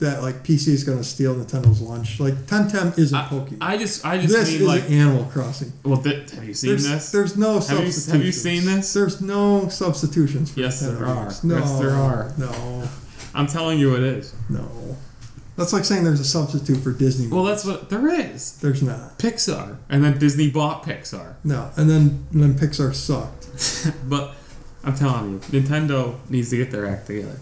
Speaker 2: that like PC is going to steal Nintendo's lunch. Like Temtem isn't
Speaker 1: I,
Speaker 2: Pokemon.
Speaker 1: I just, I just
Speaker 2: this
Speaker 1: mean
Speaker 2: is
Speaker 1: like,
Speaker 2: Animal Crossing.
Speaker 1: well, th- have you seen
Speaker 2: There's,
Speaker 1: this?
Speaker 2: there's no
Speaker 1: Have you-
Speaker 2: substitutions.
Speaker 1: have you seen this?
Speaker 2: There's no substitutions for
Speaker 1: Yes,
Speaker 2: Nintendo
Speaker 1: there are.
Speaker 2: games. No,
Speaker 1: Yes, there are.
Speaker 2: No,
Speaker 1: I'm telling you, it is.
Speaker 2: no. That's like saying there's a substitute for Disney.
Speaker 1: Well, that's what there is.
Speaker 2: there's not.
Speaker 1: Pixar, and then Disney bought Pixar.
Speaker 2: No, and then and then Pixar sucked.
Speaker 1: but I'm telling you, Nintendo needs to get their act together.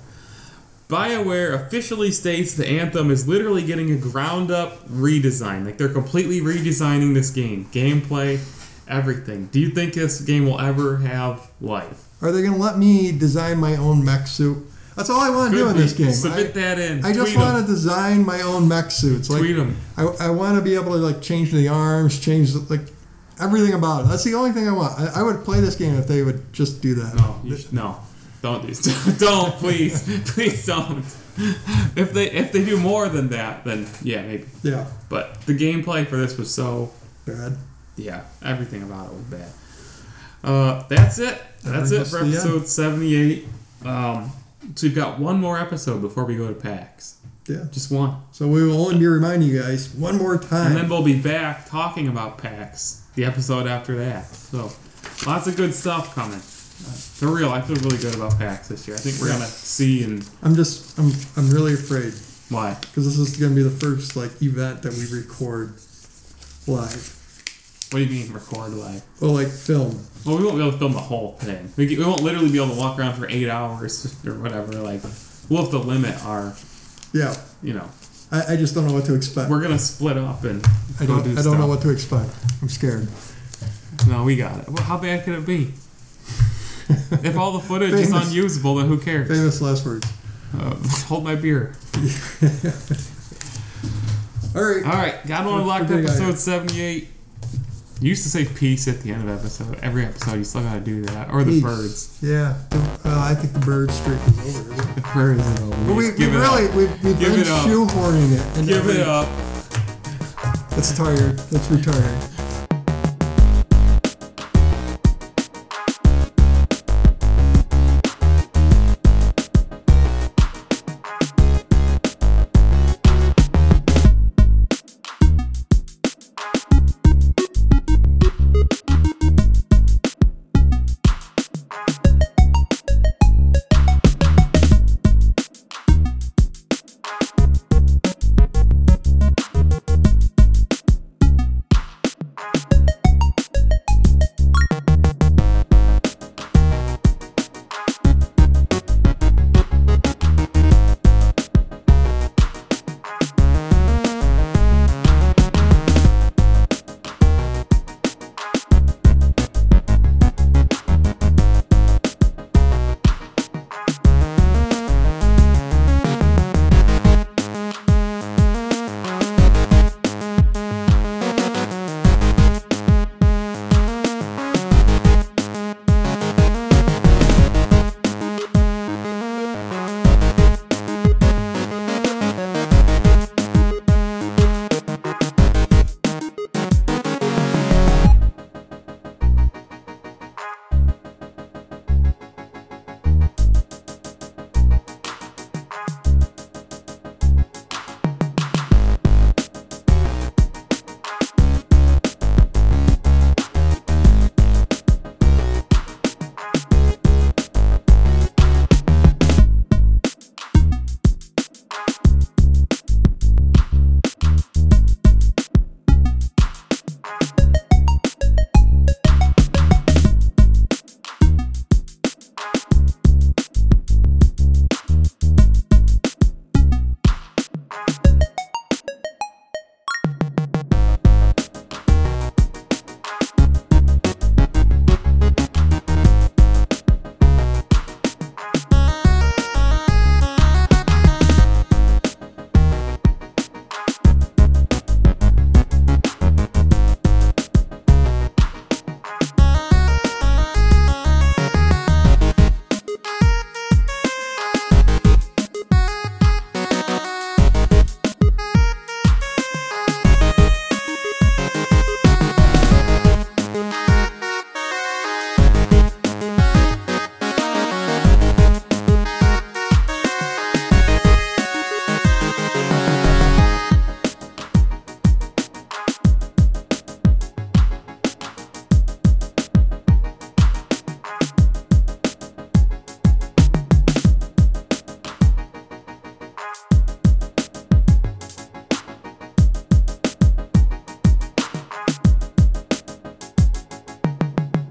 Speaker 1: BioWare officially states the Anthem is literally getting a ground up redesign. Like they're completely redesigning this game. Gameplay, everything. Do you think this game will ever have life?
Speaker 2: Are they going to let me design my own mech suit? That's all I want to do in this game.
Speaker 1: Submit
Speaker 2: I,
Speaker 1: that in.
Speaker 2: I just want to design my own mech suits. Like
Speaker 1: Tweet them.
Speaker 2: I, I want to be able to like change the arms, change the, like everything about it. That's the only thing I want. I, I would play this game if they would just do that.
Speaker 1: No, no, don't do this. don't please, please don't. If they if they do more than that, then yeah, maybe.
Speaker 2: Yeah,
Speaker 1: But the gameplay for this was so
Speaker 2: bad.
Speaker 1: yeah, everything about it was bad. Uh, that's it. That's it for episode seventy-eight. Um, so we've got one more episode before we go to PAX.
Speaker 2: Yeah.
Speaker 1: Just one,
Speaker 2: So we will only be reminding you guys one more time.
Speaker 1: and then we'll be back talking about PAX the episode after that. So lots of good stuff coming. Uh, for real, I feel really good about PAX this year. I think we're
Speaker 2: Yeah.
Speaker 1: gonna see and
Speaker 2: I'm just I'm I'm really afraid
Speaker 1: why.
Speaker 2: because this is to be the first like event that we record live.
Speaker 1: What do you mean record live?
Speaker 2: Well, like film.
Speaker 1: Well, we won't be able to film the whole thing. We, we won't literally be able to walk around for eight hours or whatever. Like, we'll have to limit our,
Speaker 2: Yeah,
Speaker 1: you know,
Speaker 2: I, I just don't know what to expect.
Speaker 1: we're gonna split up and
Speaker 2: I
Speaker 1: go
Speaker 2: don't
Speaker 1: do
Speaker 2: I don't
Speaker 1: stuff.
Speaker 2: know what to expect. I'm scared.
Speaker 1: No, we got it. Well, how bad could it be? if all the footage is
Speaker 2: Famous.
Speaker 1: unusable, then who cares?
Speaker 2: Famous last words.
Speaker 1: Uh, hold my beer.
Speaker 2: All right.
Speaker 1: All right, God Only Locked episode seventy-eight. You used to say peace at the end of episode. Every episode, you still gotta do that. Or the
Speaker 2: Peace.
Speaker 1: birds.
Speaker 2: Yeah. Uh, I think the bird streak is over. Isn't it?
Speaker 1: The birds is over.
Speaker 2: But we,
Speaker 1: Just
Speaker 2: we
Speaker 1: give it
Speaker 2: really
Speaker 1: up.
Speaker 2: we've, we've
Speaker 1: Give
Speaker 2: been
Speaker 1: it up.
Speaker 2: shoehorning it. into
Speaker 1: Give it up.
Speaker 2: That's tired. That's retired.